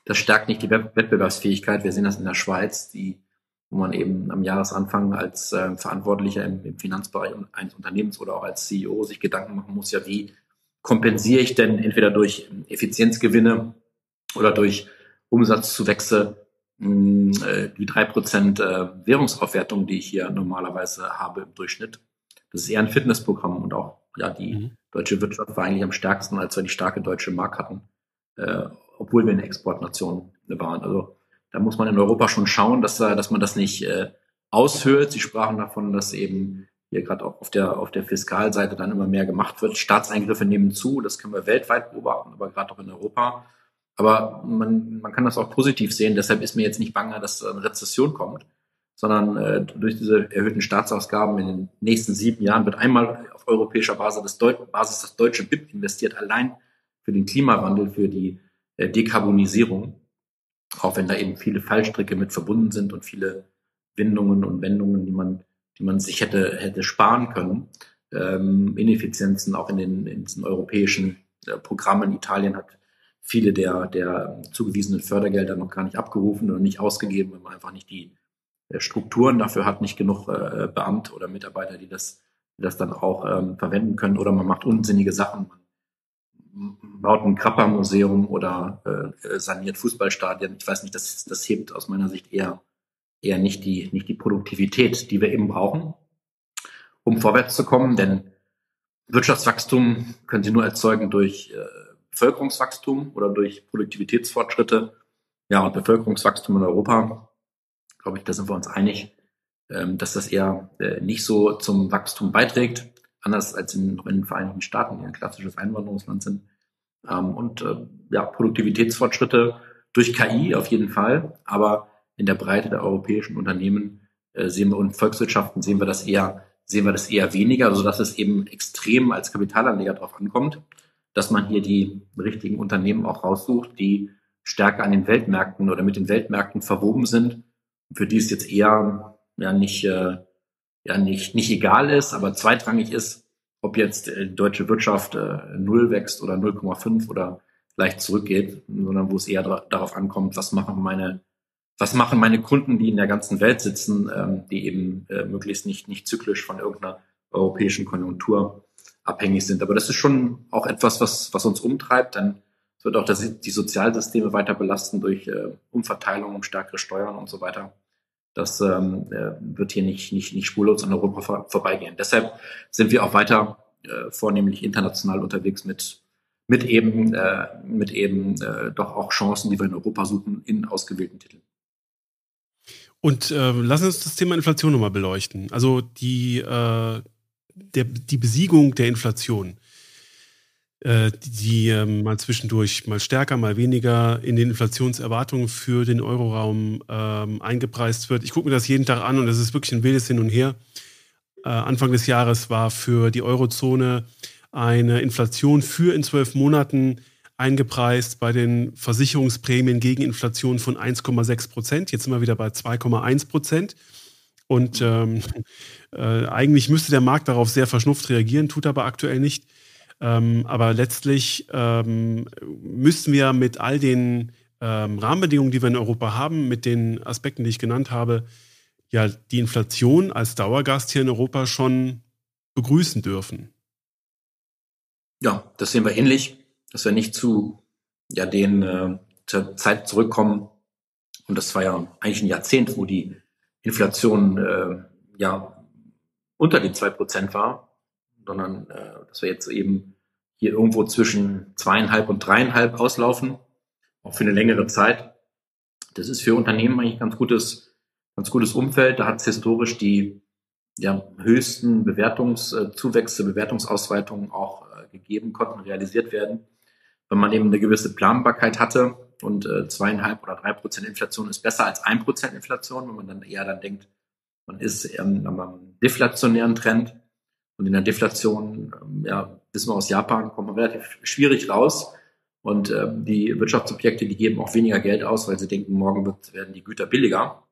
Das stärkt nicht die Wettbewerbsfähigkeit. Wir sehen das in der Schweiz, die, wo man eben am Jahresanfang als äh, Verantwortlicher im, im Finanzbereich eines Unternehmens oder auch als CEO sich Gedanken machen muss, ja, wie kompensiere ich denn entweder durch Effizienzgewinne oder durch Umsatzzuwächse die drei Prozent äh, Währungsaufwertung, die ich hier normalerweise habe im Durchschnitt. Das ist eher ein Fitnessprogramm und auch ja die mhm. deutsche Wirtschaft war eigentlich am stärksten, als wir die starke deutsche Mark hatten, äh, obwohl wir eine Exportnation waren. Also da muss man in Europa schon schauen, dass, dass man das nicht äh, aushöhlt. Sie sprachen davon, dass eben hier gerade auch auf der, auf der Fiskalseite dann immer mehr gemacht wird. Staatseingriffe nehmen zu, das können wir weltweit beobachten, aber gerade auch in Europa. Aber man, man kann das auch positiv sehen. Deshalb ist mir jetzt nicht bange, dass eine Rezession kommt, sondern äh, durch diese erhöhten Staatsausgaben in den nächsten sieben Jahren wird einmal auf europäischer Basis das, Deut Basis das deutsche BIP investiert, allein für den Klimawandel, für die äh, Dekarbonisierung. Auch wenn da eben viele Fallstricke mit verbunden sind und viele Windungen und Wendungen, die man, die man sich hätte, hätte sparen können. Ähm, Ineffizienzen auch in den, in diesen europäischen äh, Programmen. Italien hat viele der, der zugewiesenen Fördergelder noch gar nicht abgerufen oder nicht ausgegeben, weil man einfach nicht die äh, Strukturen dafür hat, nicht genug äh, Beamte oder Mitarbeiter, die das, die das dann auch ähm, verwenden können. Oder man macht unsinnige Sachen. Man baut ein Krapper-Museum oder äh, saniert Fußballstadien. Ich weiß nicht, das, das hebt aus meiner Sicht eher, eher nicht, die, nicht die Produktivität, die wir eben brauchen, um vorwärts zu kommen. Denn Wirtschaftswachstum können Sie nur erzeugen durch äh, Bevölkerungswachstum oder durch Produktivitätsfortschritte. Ja, und Bevölkerungswachstum in Europa, glaube ich, da sind wir uns einig, ähm, dass das eher äh, nicht so zum Wachstum beiträgt, anders als in, in den Vereinigten Staaten, die ein klassisches Einwanderungsland sind. Ähm, und äh, ja, Produktivitätsfortschritte durch KI auf jeden Fall, aber in der Breite der europäischen Unternehmen äh, sehen wir und Volkswirtschaften sehen wir das eher sehen wir das eher weniger, so dass es eben extrem als Kapitalanleger drauf ankommt dass man hier die richtigen Unternehmen auch raussucht, die stärker an den Weltmärkten oder mit den Weltmärkten verwoben sind, für die es jetzt eher ja nicht äh, ja nicht nicht egal ist, aber zweitrangig ist, ob jetzt äh, die deutsche Wirtschaft äh, null wächst oder 0,5 oder leicht zurückgeht, sondern wo es eher darauf ankommt, was machen meine was machen meine Kunden, die in der ganzen Welt sitzen, ähm, die eben äh, möglichst nicht nicht zyklisch von irgendeiner europäischen Konjunktur abhängig sind. Aber das ist schon auch etwas, was, was uns umtreibt, denn es wird auch das, die Sozialsysteme weiter belasten durch äh, Umverteilung, um stärkere Steuern und so weiter. Das ähm, äh, wird hier nicht, nicht, nicht spurlos an Europa vor, vorbeigehen. Deshalb sind wir auch weiter äh, vornehmlich international unterwegs mit, mit eben, äh, mit eben äh, doch auch Chancen, die wir in Europa suchen, in ausgewählten Titeln. Und äh, lassen Sie uns das Thema Inflation nochmal beleuchten. Also die, äh, der, die Besiegung der Inflation. äh, die ähm, mal zwischendurch mal stärker, mal weniger in den Inflationserwartungen für den Euroraum ähm, eingepreist wird. Ich gucke mir das jeden Tag an und es ist wirklich ein wildes Hin und Her. Äh, Anfang des Jahres war für die Eurozone eine Inflation für in zwölf Monaten eingepreist bei den Versicherungsprämien gegen Inflation von 1,6 Prozent. Jetzt sind wir wieder bei 2,1 Prozent. Und ähm, äh, eigentlich müsste der Markt darauf sehr verschnupft reagieren, tut aber aktuell nicht. Ähm, aber letztlich ähm, müssen wir mit all den ähm, Rahmenbedingungen, die wir in Europa haben, mit den Aspekten, die ich genannt habe, ja die Inflation als Dauergast hier in Europa schon begrüßen dürfen. Ja, das sehen wir ähnlich, dass wir nicht zu ja, den äh, zur Zeit zurückkommen. Und das war ja eigentlich ein Jahrzehnt, wo die Inflation äh, ja unter den zwei Prozent war, sondern äh, dass wir jetzt eben hier irgendwo zwischen zweieinhalb und dreieinhalb auslaufen, auch für eine längere Zeit. Das ist für Unternehmen eigentlich ganz gutes, ganz gutes Umfeld. Da hat es historisch die ja, höchsten Bewertungszuwächse, Bewertungsausweitungen auch äh, gegeben, konnten realisiert werden. Wenn man eben eine gewisse Planbarkeit hatte und äh, zweieinhalb oder drei Prozent Inflation ist besser als ein Prozent Inflation, wenn man dann eher dann denkt, man ist ähm, am deflationären Trend und in der Deflation, ähm, ja, wissen wir aus Japan, kommt man relativ schwierig raus. Und ähm, die Wirtschaftsobjekte, die geben auch weniger Geld aus, weil sie denken, morgen wird, werden die Güter billiger.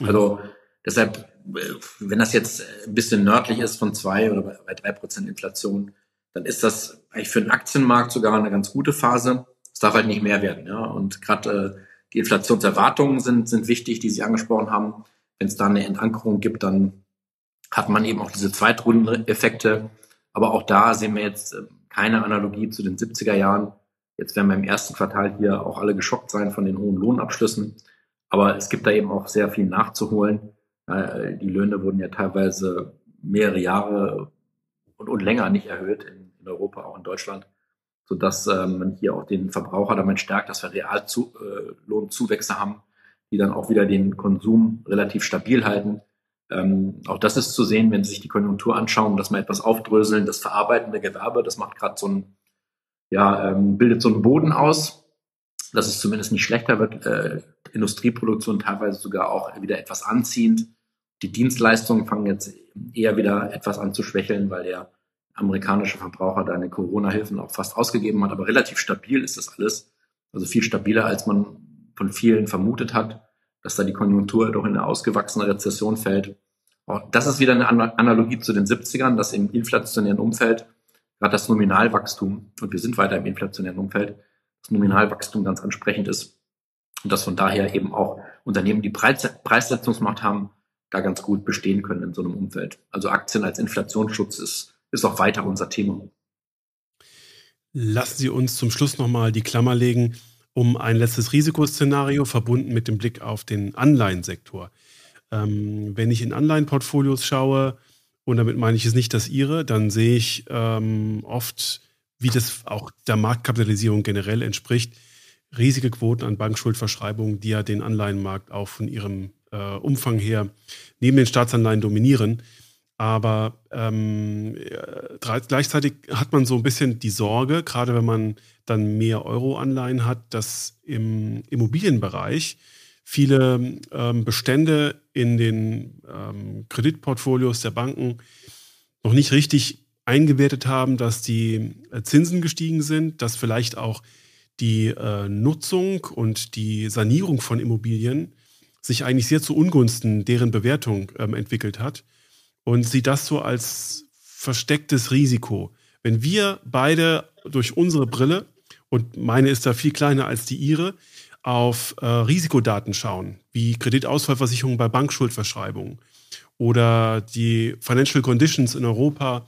Also deshalb, äh, wenn das jetzt ein bisschen nördlich ist von zwei oder bei drei Prozent Inflation, dann ist das eigentlich für den Aktienmarkt sogar eine ganz gute Phase. Darf halt nicht mehr werden. Ja? Und gerade äh, die Inflationserwartungen sind, sind wichtig, die Sie angesprochen haben. Wenn es da eine Entankerung gibt, dann hat man eben auch diese Zweitrundeneffekte. Aber auch da sehen wir jetzt äh, keine Analogie zu den 70er Jahren. Jetzt werden wir im ersten Quartal hier auch alle geschockt sein von den hohen Lohnabschlüssen. Aber es gibt da eben auch sehr viel nachzuholen. Äh, die Löhne wurden ja teilweise mehrere Jahre und, und länger nicht erhöht in, in Europa, auch in Deutschland, sodass äh, man hier auch den Verbraucher damit stärkt, dass wir Reallohnzuwächse haben, die dann auch wieder den Konsum relativ stabil halten. Ähm, auch das ist zu sehen, wenn Sie sich die Konjunktur anschauen, dass man etwas aufdröseln. Das verarbeitende Gewerbe, das macht gerade so ein, ja, ähm, bildet so einen Boden aus, dass es zumindest nicht schlechter wird. Äh, Industrieproduktion teilweise sogar auch wieder etwas anziehend. Die Dienstleistungen fangen jetzt eher wieder etwas an zu schwächeln, weil der amerikanische Verbraucher da eine Corona-Hilfen auch fast ausgegeben hat. Aber relativ stabil ist das alles. Also viel stabiler, als man von vielen vermutet hat dass da die Konjunktur doch in eine ausgewachsene Rezession fällt. Auch das ist wieder eine Analogie zu den 70ern, dass im inflationären Umfeld gerade das Nominalwachstum, und wir sind weiter im inflationären Umfeld, das Nominalwachstum ganz ansprechend ist. Und dass von daher eben auch Unternehmen, die Preissetzungsmacht haben, da ganz gut bestehen können in so einem Umfeld. Also Aktien als Inflationsschutz ist, ist auch weiter unser Thema. Lassen Sie uns zum Schluss nochmal die Klammer legen um ein letztes Risikoszenario verbunden mit dem Blick auf den Anleihensektor. Ähm, wenn ich in Anleihenportfolios schaue, und damit meine ich es nicht das Ihre, dann sehe ich ähm, oft, wie das auch der Marktkapitalisierung generell entspricht, riesige Quoten an Bankschuldverschreibungen, die ja den Anleihenmarkt auch von ihrem äh, Umfang her neben den Staatsanleihen dominieren. Aber ähm, gleichzeitig hat man so ein bisschen die Sorge, gerade wenn man dann mehr Euro-Anleihen hat, dass im Immobilienbereich viele ähm, Bestände in den ähm, Kreditportfolios der Banken noch nicht richtig eingewertet haben, dass die äh, Zinsen gestiegen sind, dass vielleicht auch die äh, Nutzung und die Sanierung von Immobilien sich eigentlich sehr zu Ungunsten deren Bewertung ähm, entwickelt hat und sieht das so als verstecktes Risiko. Wenn wir beide durch unsere Brille, und meine ist da viel kleiner als die ihre, auf äh, Risikodaten schauen, wie Kreditausfallversicherungen bei Bankschuldverschreibungen oder die Financial Conditions in Europa,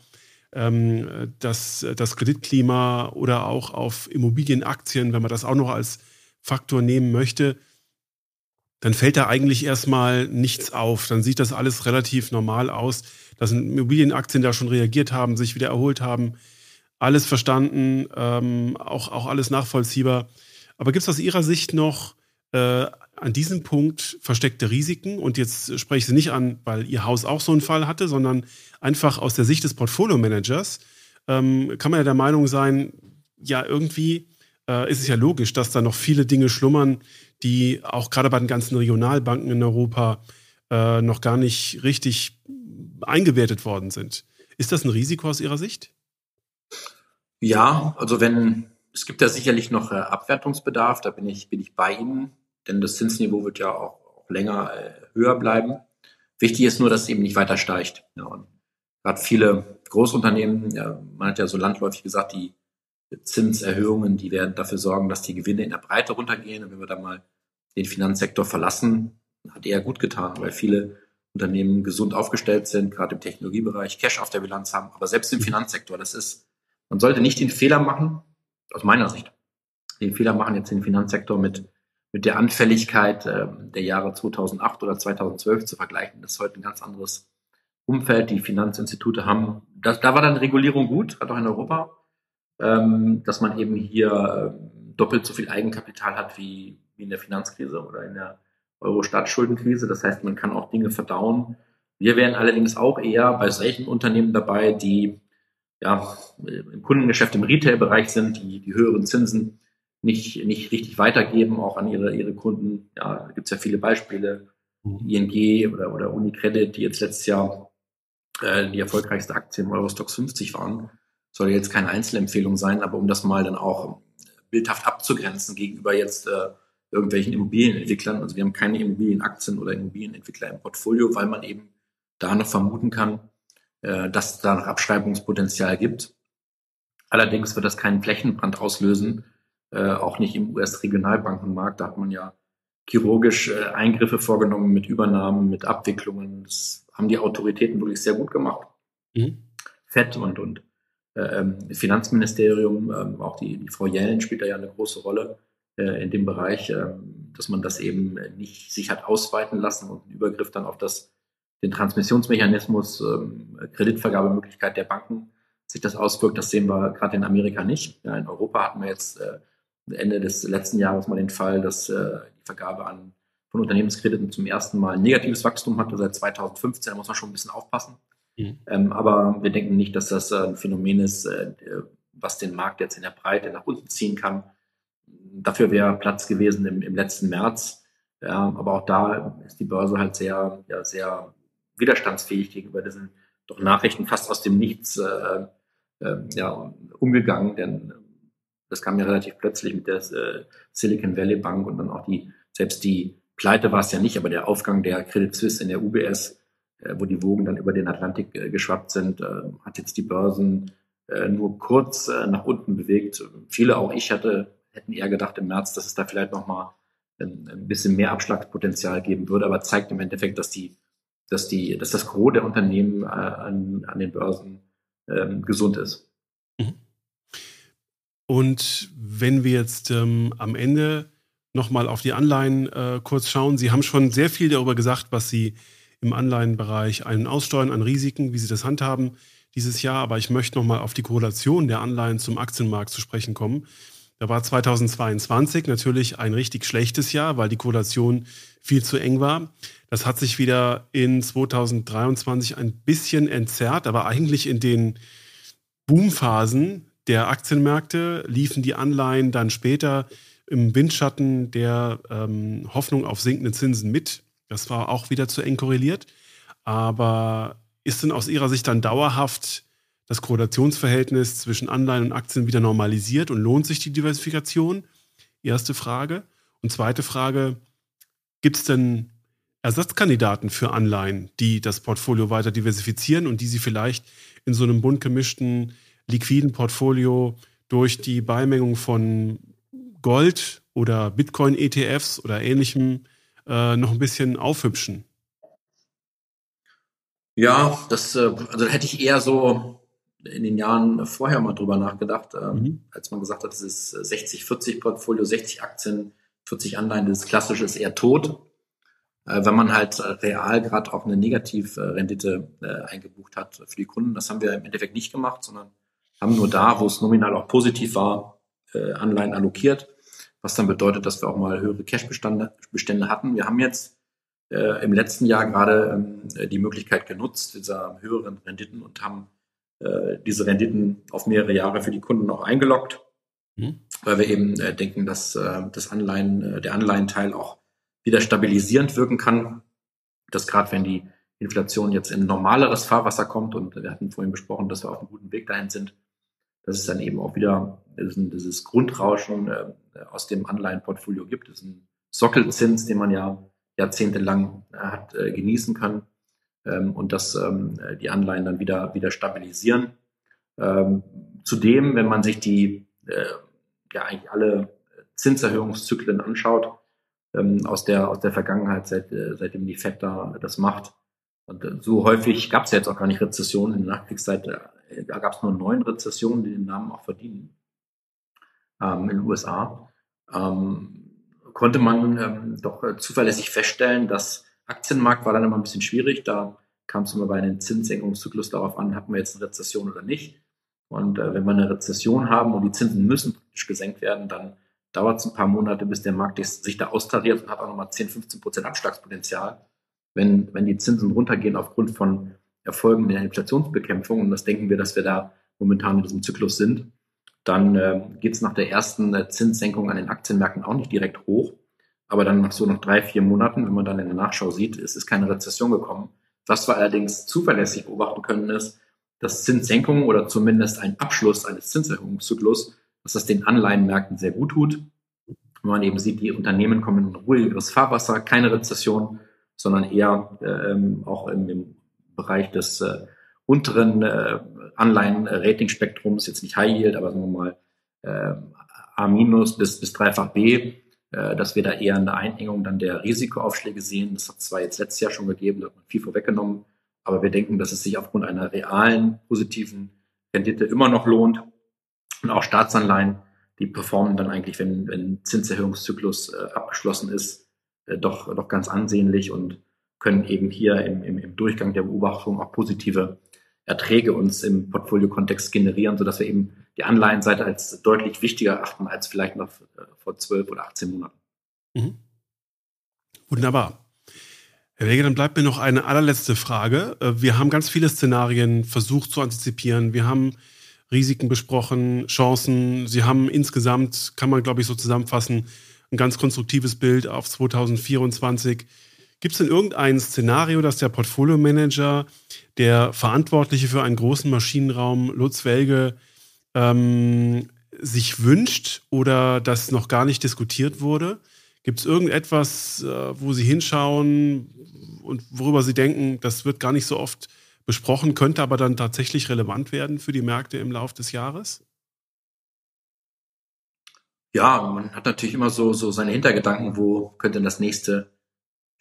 ähm, das, das Kreditklima oder auch auf Immobilienaktien, wenn man das auch noch als Faktor nehmen möchte, dann fällt da eigentlich erstmal nichts auf. Dann sieht das alles relativ normal aus, dass Immobilienaktien da schon reagiert haben, sich wieder erholt haben. Alles verstanden, ähm, auch, auch alles nachvollziehbar. Aber gibt es aus Ihrer Sicht noch äh, an diesem Punkt versteckte Risiken? Und jetzt spreche ich Sie nicht an, weil Ihr Haus auch so einen Fall hatte, sondern einfach aus der Sicht des Portfolio-Managers ähm, kann man ja der Meinung sein, ja irgendwie äh, ist es ja logisch, dass da noch viele Dinge schlummern, die auch gerade bei den ganzen Regionalbanken in Europa äh, noch gar nicht richtig eingewertet worden sind. Ist das ein Risiko aus Ihrer Sicht? Ja, also wenn es gibt ja sicherlich noch äh, Abwertungsbedarf, da bin ich bin ich bei Ihnen, denn das Zinsniveau wird ja auch, auch länger äh, höher bleiben. Wichtig ist nur, dass es eben nicht weiter steigt. Ja, und gerade viele Großunternehmen, ja, man hat ja so landläufig gesagt, die Zinserhöhungen, die werden dafür sorgen, dass die Gewinne in der Breite runtergehen. Und wenn wir da mal den Finanzsektor verlassen, hat eher gut getan, weil viele Unternehmen gesund aufgestellt sind, gerade im Technologiebereich, Cash auf der Bilanz haben. Aber selbst im Finanzsektor, das ist, man sollte nicht den Fehler machen, aus meiner Sicht, den Fehler machen jetzt den Finanzsektor mit, mit der Anfälligkeit äh, der Jahre 2008 oder 2012 zu vergleichen. Das ist heute ein ganz anderes Umfeld. Die Finanzinstitute haben, das, da war dann Regulierung gut, hat auch in Europa, ähm, dass man eben hier äh, doppelt so viel Eigenkapital hat wie, wie in der Finanzkrise oder in der Euro-Staatsschuldenkrise. Das heißt, man kann auch Dinge verdauen. Wir wären allerdings auch eher bei solchen Unternehmen dabei, die ja, im Kundengeschäft im Retail-Bereich sind, die die höheren Zinsen nicht, nicht richtig weitergeben, auch an ihre, ihre Kunden. Ja, da gibt es ja viele Beispiele. Mhm. ING oder, oder Unicredit, die jetzt letztes Jahr äh, die erfolgreichste Aktie im Eurostox 50 waren. Soll jetzt keine Einzelempfehlung sein, aber um das mal dann auch bildhaft abzugrenzen gegenüber jetzt äh, irgendwelchen Immobilienentwicklern. Also wir haben keine Immobilienaktien oder Immobilienentwickler im Portfolio, weil man eben da noch vermuten kann, äh, dass es da noch Abschreibungspotenzial gibt. Allerdings wird das keinen Flächenbrand auslösen, äh, auch nicht im US-Regionalbankenmarkt. Da hat man ja chirurgisch äh, Eingriffe vorgenommen mit Übernahmen, mit Abwicklungen. Das haben die Autoritäten wirklich sehr gut gemacht. Mhm. FED und, und Finanzministerium, äh, auch die, die Frau Jellen spielt da ja eine große Rolle äh, in dem Bereich, äh, dass man das eben nicht sich hat ausweiten lassen und einen Übergriff dann auf das, den Transmissionsmechanismus, äh, Kreditvergabemöglichkeit der Banken sich das auswirkt, das sehen wir gerade in Amerika nicht. Ja, in Europa hatten wir jetzt äh, Ende des letzten Jahres mal den Fall, dass äh, die Vergabe an von Unternehmenskrediten zum ersten Mal negatives Wachstum hatte seit 2015. Da muss man schon ein bisschen aufpassen. Mhm. Ähm, aber wir denken nicht, dass das äh, ein Phänomen ist, äh, was den Markt jetzt in der Breite nach unten ziehen kann. Dafür wäre Platz gewesen im, im letzten März. Ja, aber auch da ist die Börse halt sehr, ja, sehr widerstandsfähig gegenüber diesen doch Nachrichten fast aus dem Nichts äh, äh, ja, umgegangen, denn das kam ja relativ plötzlich mit der äh, Silicon Valley Bank und dann auch die, selbst die Pleite war es ja nicht, aber der Aufgang der Credit Suisse in der UBS äh, wo die Wogen dann über den Atlantik äh, geschwappt sind, äh, hat jetzt die Börsen nur kurz nach unten bewegt. Viele, auch ich hatte, hätten eher gedacht im März, dass es da vielleicht nochmal ein bisschen mehr Abschlagspotenzial geben würde, aber zeigt im Endeffekt, dass die, dass die, dass das Gros der Unternehmen an, an den Börsen ähm, gesund ist. Mhm. Und wenn wir jetzt ähm, am Ende nochmal auf die Anleihen äh, kurz schauen, Sie haben schon sehr viel darüber gesagt, was Sie im Anleihenbereich einen aussteuern an Risiken, wie sie das handhaben dieses Jahr. Aber ich möchte nochmal auf die Korrelation der Anleihen zum Aktienmarkt zu sprechen kommen. Da war 2022 natürlich ein richtig schlechtes Jahr, weil die Korrelation viel zu eng war. Das hat sich wieder in 2023 ein bisschen entzerrt, aber eigentlich in den Boomphasen der Aktienmärkte liefen die Anleihen dann später im Windschatten der ähm, Hoffnung auf sinkende Zinsen mit. Das war auch wieder zu eng korreliert. Aber ist denn aus Ihrer Sicht dann dauerhaft das Korrelationsverhältnis zwischen Anleihen und Aktien wieder normalisiert und lohnt sich die Diversifikation? Erste Frage. Und zweite Frage, gibt es denn Ersatzkandidaten für Anleihen, die das Portfolio weiter diversifizieren und die Sie vielleicht in so einem bunt gemischten, liquiden Portfolio durch die Beimengung von Gold oder Bitcoin-ETFs oder ähnlichem äh, noch ein bisschen aufhübschen? Ja, das, äh, also hätte ich eher so in den Jahren vorher mal drüber nachgedacht, äh, mhm. als man gesagt hat, es ist 60-40 Portfolio, 60 Aktien, 40 Anleihen, das klassische ist eher tot. Äh, wenn man halt real gerade auch eine Negativrendite äh, eingebucht hat für die Kunden, das haben wir im Endeffekt nicht gemacht, sondern haben nur da, wo es nominal auch positiv war, äh, Anleihen allokiert was dann bedeutet, dass wir auch mal höhere Cash-Bestände Bestände hatten. Wir haben jetzt äh, im letzten Jahr gerade ähm, die Möglichkeit genutzt, dieser höheren Renditen und haben äh, diese Renditen auf mehrere Jahre für die Kunden auch eingeloggt. mhm. weil wir eben äh, denken, dass äh, das Anleihen, äh, der Anleihenteil auch wieder stabilisierend wirken kann. Dass gerade wenn die Inflation jetzt in normaleres Fahrwasser kommt und wir hatten vorhin besprochen, dass wir auf einem guten Weg dahin sind, dass es dann eben auch wieder dieses Grundrauschen äh, aus dem Anleihenportfolio gibt. Das ist ein Sockelzins, den man ja jahrzehntelang äh, hat äh, genießen kann ähm, und dass ähm, die Anleihen dann wieder, wieder stabilisieren. Ähm, zudem, wenn man sich die äh, ja eigentlich alle Zinserhöhungszyklen anschaut, ähm, aus, der, aus der Vergangenheit, seit, äh, seitdem die FED da das macht. Und äh, so häufig gab es ja jetzt auch gar nicht Rezessionen in der Nachkriegszeit. Äh, da gab es nur neun Rezessionen, die den Namen auch verdienen ähm, in den USA. Ähm, konnte man ähm, doch äh, zuverlässig feststellen, dass Aktienmarkt war dann immer ein bisschen schwierig. Da kam es immer bei einem Zinssenkungszyklus darauf an, hatten wir jetzt eine Rezession oder nicht. Und äh, wenn wir eine Rezession haben und die Zinsen müssen praktisch gesenkt werden, dann dauert es ein paar Monate, bis der Markt sich da austariert und hat auch nochmal 10, 15 Prozent Abschlagspotenzial. Wenn, wenn die Zinsen runtergehen aufgrund von Erfolgen der Inflationsbekämpfung, und das denken wir, dass wir da momentan in diesem Zyklus sind, dann äh, geht es nach der ersten äh, Zinssenkung an den Aktienmärkten auch nicht direkt hoch. Aber dann nach so noch drei, vier Monaten, wenn man dann in der Nachschau sieht, es ist keine Rezession gekommen. Was wir allerdings zuverlässig beobachten können, ist, dass Zinssenkungen oder zumindest ein Abschluss eines Zinserhöhungszyklus dass das den Anleihenmärkten sehr gut tut. Wenn man eben sieht, die Unternehmen kommen in ruhigeres Fahrwasser, keine Rezession, sondern eher ähm, auch im, im, Bereich des äh, unteren äh, Anleihen-Rating-Spektrums, jetzt nicht High Yield, aber sagen wir mal äh, A- bis, bis dreifach B, äh, dass wir da eher eine Einengung dann der Risikoaufschläge sehen. Das hat zwar jetzt letztes Jahr schon gegeben, da hat man viel vorweggenommen, aber wir denken, dass es sich aufgrund einer realen positiven Rendite immer noch lohnt, und auch Staatsanleihen, die performen dann eigentlich, wenn, wenn Zinserhöhungszyklus äh, abgeschlossen ist, äh, doch, doch ganz ansehnlich und können eben hier im, im, im Durchgang der Beobachtung auch positive Erträge uns im Portfolio-Kontext generieren, sodass wir eben die Anleihenseite als deutlich wichtiger erachten als vielleicht noch äh, vor zwölf oder 18 Monaten. Mhm. Wunderbar. Herr Wege, dann bleibt mir noch eine allerletzte Frage. Äh, wir haben ganz viele Szenarien versucht zu antizipieren. Wir haben Risiken besprochen, Chancen. Sie haben insgesamt, kann man glaube ich so zusammenfassen, ein ganz konstruktives Bild auf 2024. Gibt es denn irgendein Szenario, dass der Portfolio-Manager, der Verantwortliche für einen großen Maschinenraum, Lutz Welge, ähm, sich wünscht oder das noch gar nicht diskutiert wurde? Gibt es irgendetwas, äh, wo Sie hinschauen und worüber Sie denken, das wird gar nicht so oft besprochen, könnte aber dann tatsächlich relevant werden für die Märkte im Laufe des Jahres? Ja, man hat natürlich immer so, so seine Hintergedanken, wo könnte das nächste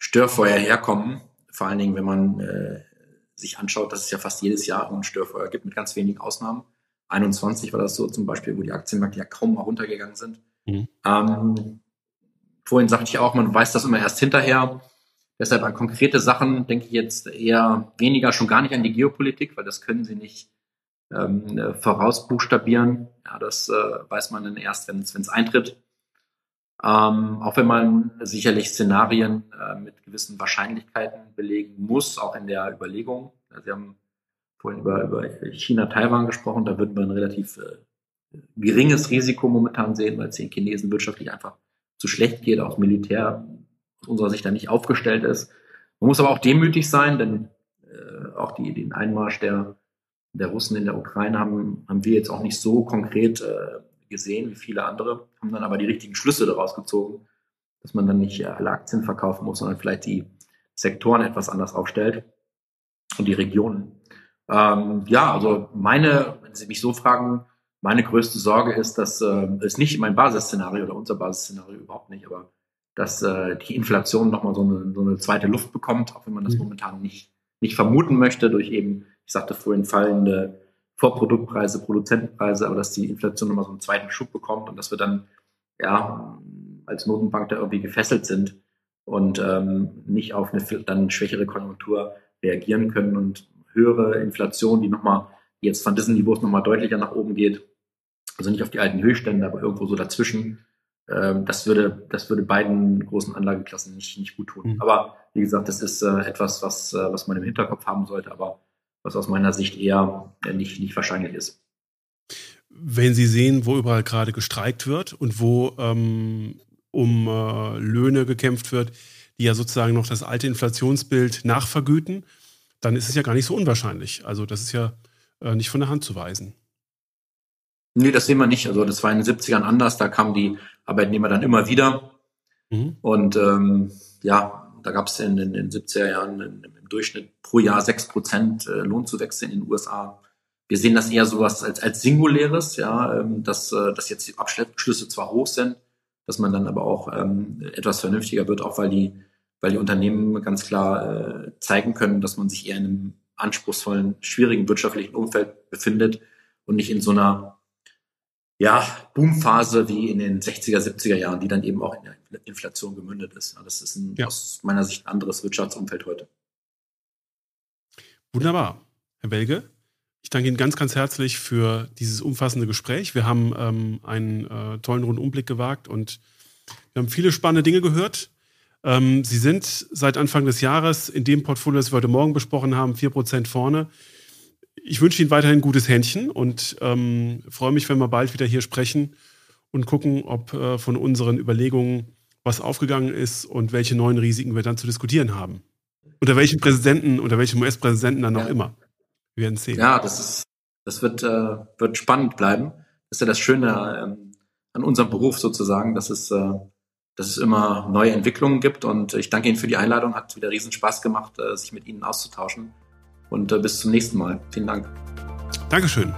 Störfeuer herkommen. Vor allen Dingen, wenn man äh, sich anschaut, dass es ja fast jedes Jahr ein Störfeuer gibt, mit ganz wenigen Ausnahmen. 21 war das so zum Beispiel, wo die Aktienmärkte ja kaum mal runtergegangen sind. Mhm. Ähm, vorhin sagte ich auch, man weiß das immer erst hinterher. Deshalb an konkrete Sachen denke ich jetzt eher weniger, schon gar nicht an die Geopolitik, weil das können sie nicht ähm, äh, vorausbuchstabieren. Ja, das äh, weiß man dann erst, wenn es eintritt. Ähm, auch wenn man sicherlich Szenarien äh, mit gewissen Wahrscheinlichkeiten belegen muss, auch in der Überlegung. Sie haben vorhin über, über China-Taiwan gesprochen, da würden wir ein relativ äh, geringes Risiko momentan sehen, weil es den Chinesen wirtschaftlich einfach zu schlecht geht, auch Militär aus unserer Sicht da nicht aufgestellt ist. Man muss aber auch demütig sein, denn äh, auch die, den Einmarsch der, der Russen in der Ukraine haben, haben wir jetzt auch nicht so konkret äh, gesehen wie viele andere, haben dann aber die richtigen Schlüsse daraus gezogen, dass man dann nicht alle Aktien verkaufen muss, sondern vielleicht die Sektoren etwas anders aufstellt und die Regionen. Ähm, ja, also meine, wenn Sie mich so fragen, meine größte Sorge ist, dass äh, es nicht mein Basisszenario oder unser Basisszenario überhaupt nicht, aber dass äh, die Inflation nochmal so eine, so eine zweite Luft bekommt, auch wenn man das mhm. momentan nicht, nicht vermuten möchte, durch eben, ich sagte vorhin, fallende Vorproduktpreise, Produzentenpreise, aber dass die Inflation nochmal so einen zweiten Schub bekommt und dass wir dann ja als Notenbank da irgendwie gefesselt sind und ähm, nicht auf eine dann schwächere Konjunktur reagieren können und höhere Inflation, die nochmal jetzt von diesen Niveaus nochmal deutlicher nach oben geht, also nicht auf die alten Höchststände, aber irgendwo so dazwischen, ähm, das würde, das würde beiden großen Anlageklassen nicht, nicht gut tun. Mhm. Aber wie gesagt, das ist äh, etwas, was, äh, was man im Hinterkopf haben sollte, aber was aus meiner Sicht eher äh, nicht, nicht wahrscheinlich ist. wenn Sie sehen, wo überall gerade gestreikt wird und wo ähm, um äh, Löhne gekämpft wird, die ja sozusagen noch das alte Inflationsbild nachvergüten, dann ist es ja gar nicht so unwahrscheinlich. Also das ist ja äh, nicht von der Hand zu weisen. Nee, das sehen wir nicht. Also das war in den 70ern anders, da kamen die Arbeitnehmer dann immer wieder. Mhm. Und ähm, ja, da gab es in, in, den 70er Jahren im Durchschnitt pro Jahr 6% äh, Lohnzuwächse in den USA. Wir sehen das eher sowas als, als singuläres, ja, ähm, dass, äh, dass jetzt die Abschlüsse zwar hoch sind, dass man dann aber auch ähm, etwas vernünftiger wird, auch weil die, weil die Unternehmen ganz klar äh, zeigen können, dass man sich eher in einem anspruchsvollen, schwierigen wirtschaftlichen Umfeld befindet und nicht in so einer ja, Boomphase wie in den 60er, 70er Jahren, die dann eben auch in der Inflation gemündet ist. Das ist ein, ja. aus meiner Sicht ein anderes Wirtschaftsumfeld heute. Wunderbar. Herr Belge, ich danke Ihnen ganz, ganz herzlich für dieses umfassende Gespräch. Wir haben ähm, einen äh, tollen Rundumblick gewagt und wir haben viele spannende Dinge gehört. Ähm, Sie sind seit Anfang des Jahres in dem Portfolio, das wir heute Morgen besprochen haben, 4% vorne. Ich wünsche Ihnen weiterhin gutes Händchen und ähm, freue mich, wenn wir bald wieder hier sprechen und gucken, ob äh, von unseren Überlegungen was aufgegangen ist und welche neuen Risiken wir dann zu diskutieren haben. Unter welchem Präsidenten, unter welchem US-Präsidenten dann ja. auch immer. Wir werden sehen. Ja, das ist, das wird, äh, wird spannend bleiben. Das ist ja das Schöne ähm, an unserem Beruf sozusagen, dass es, äh, dass es immer neue Entwicklungen gibt. Und ich danke Ihnen für die Einladung. Hat wieder riesen Spaß gemacht, äh, sich mit Ihnen auszutauschen. Und äh, bis zum nächsten Mal. Vielen Dank. Dankeschön.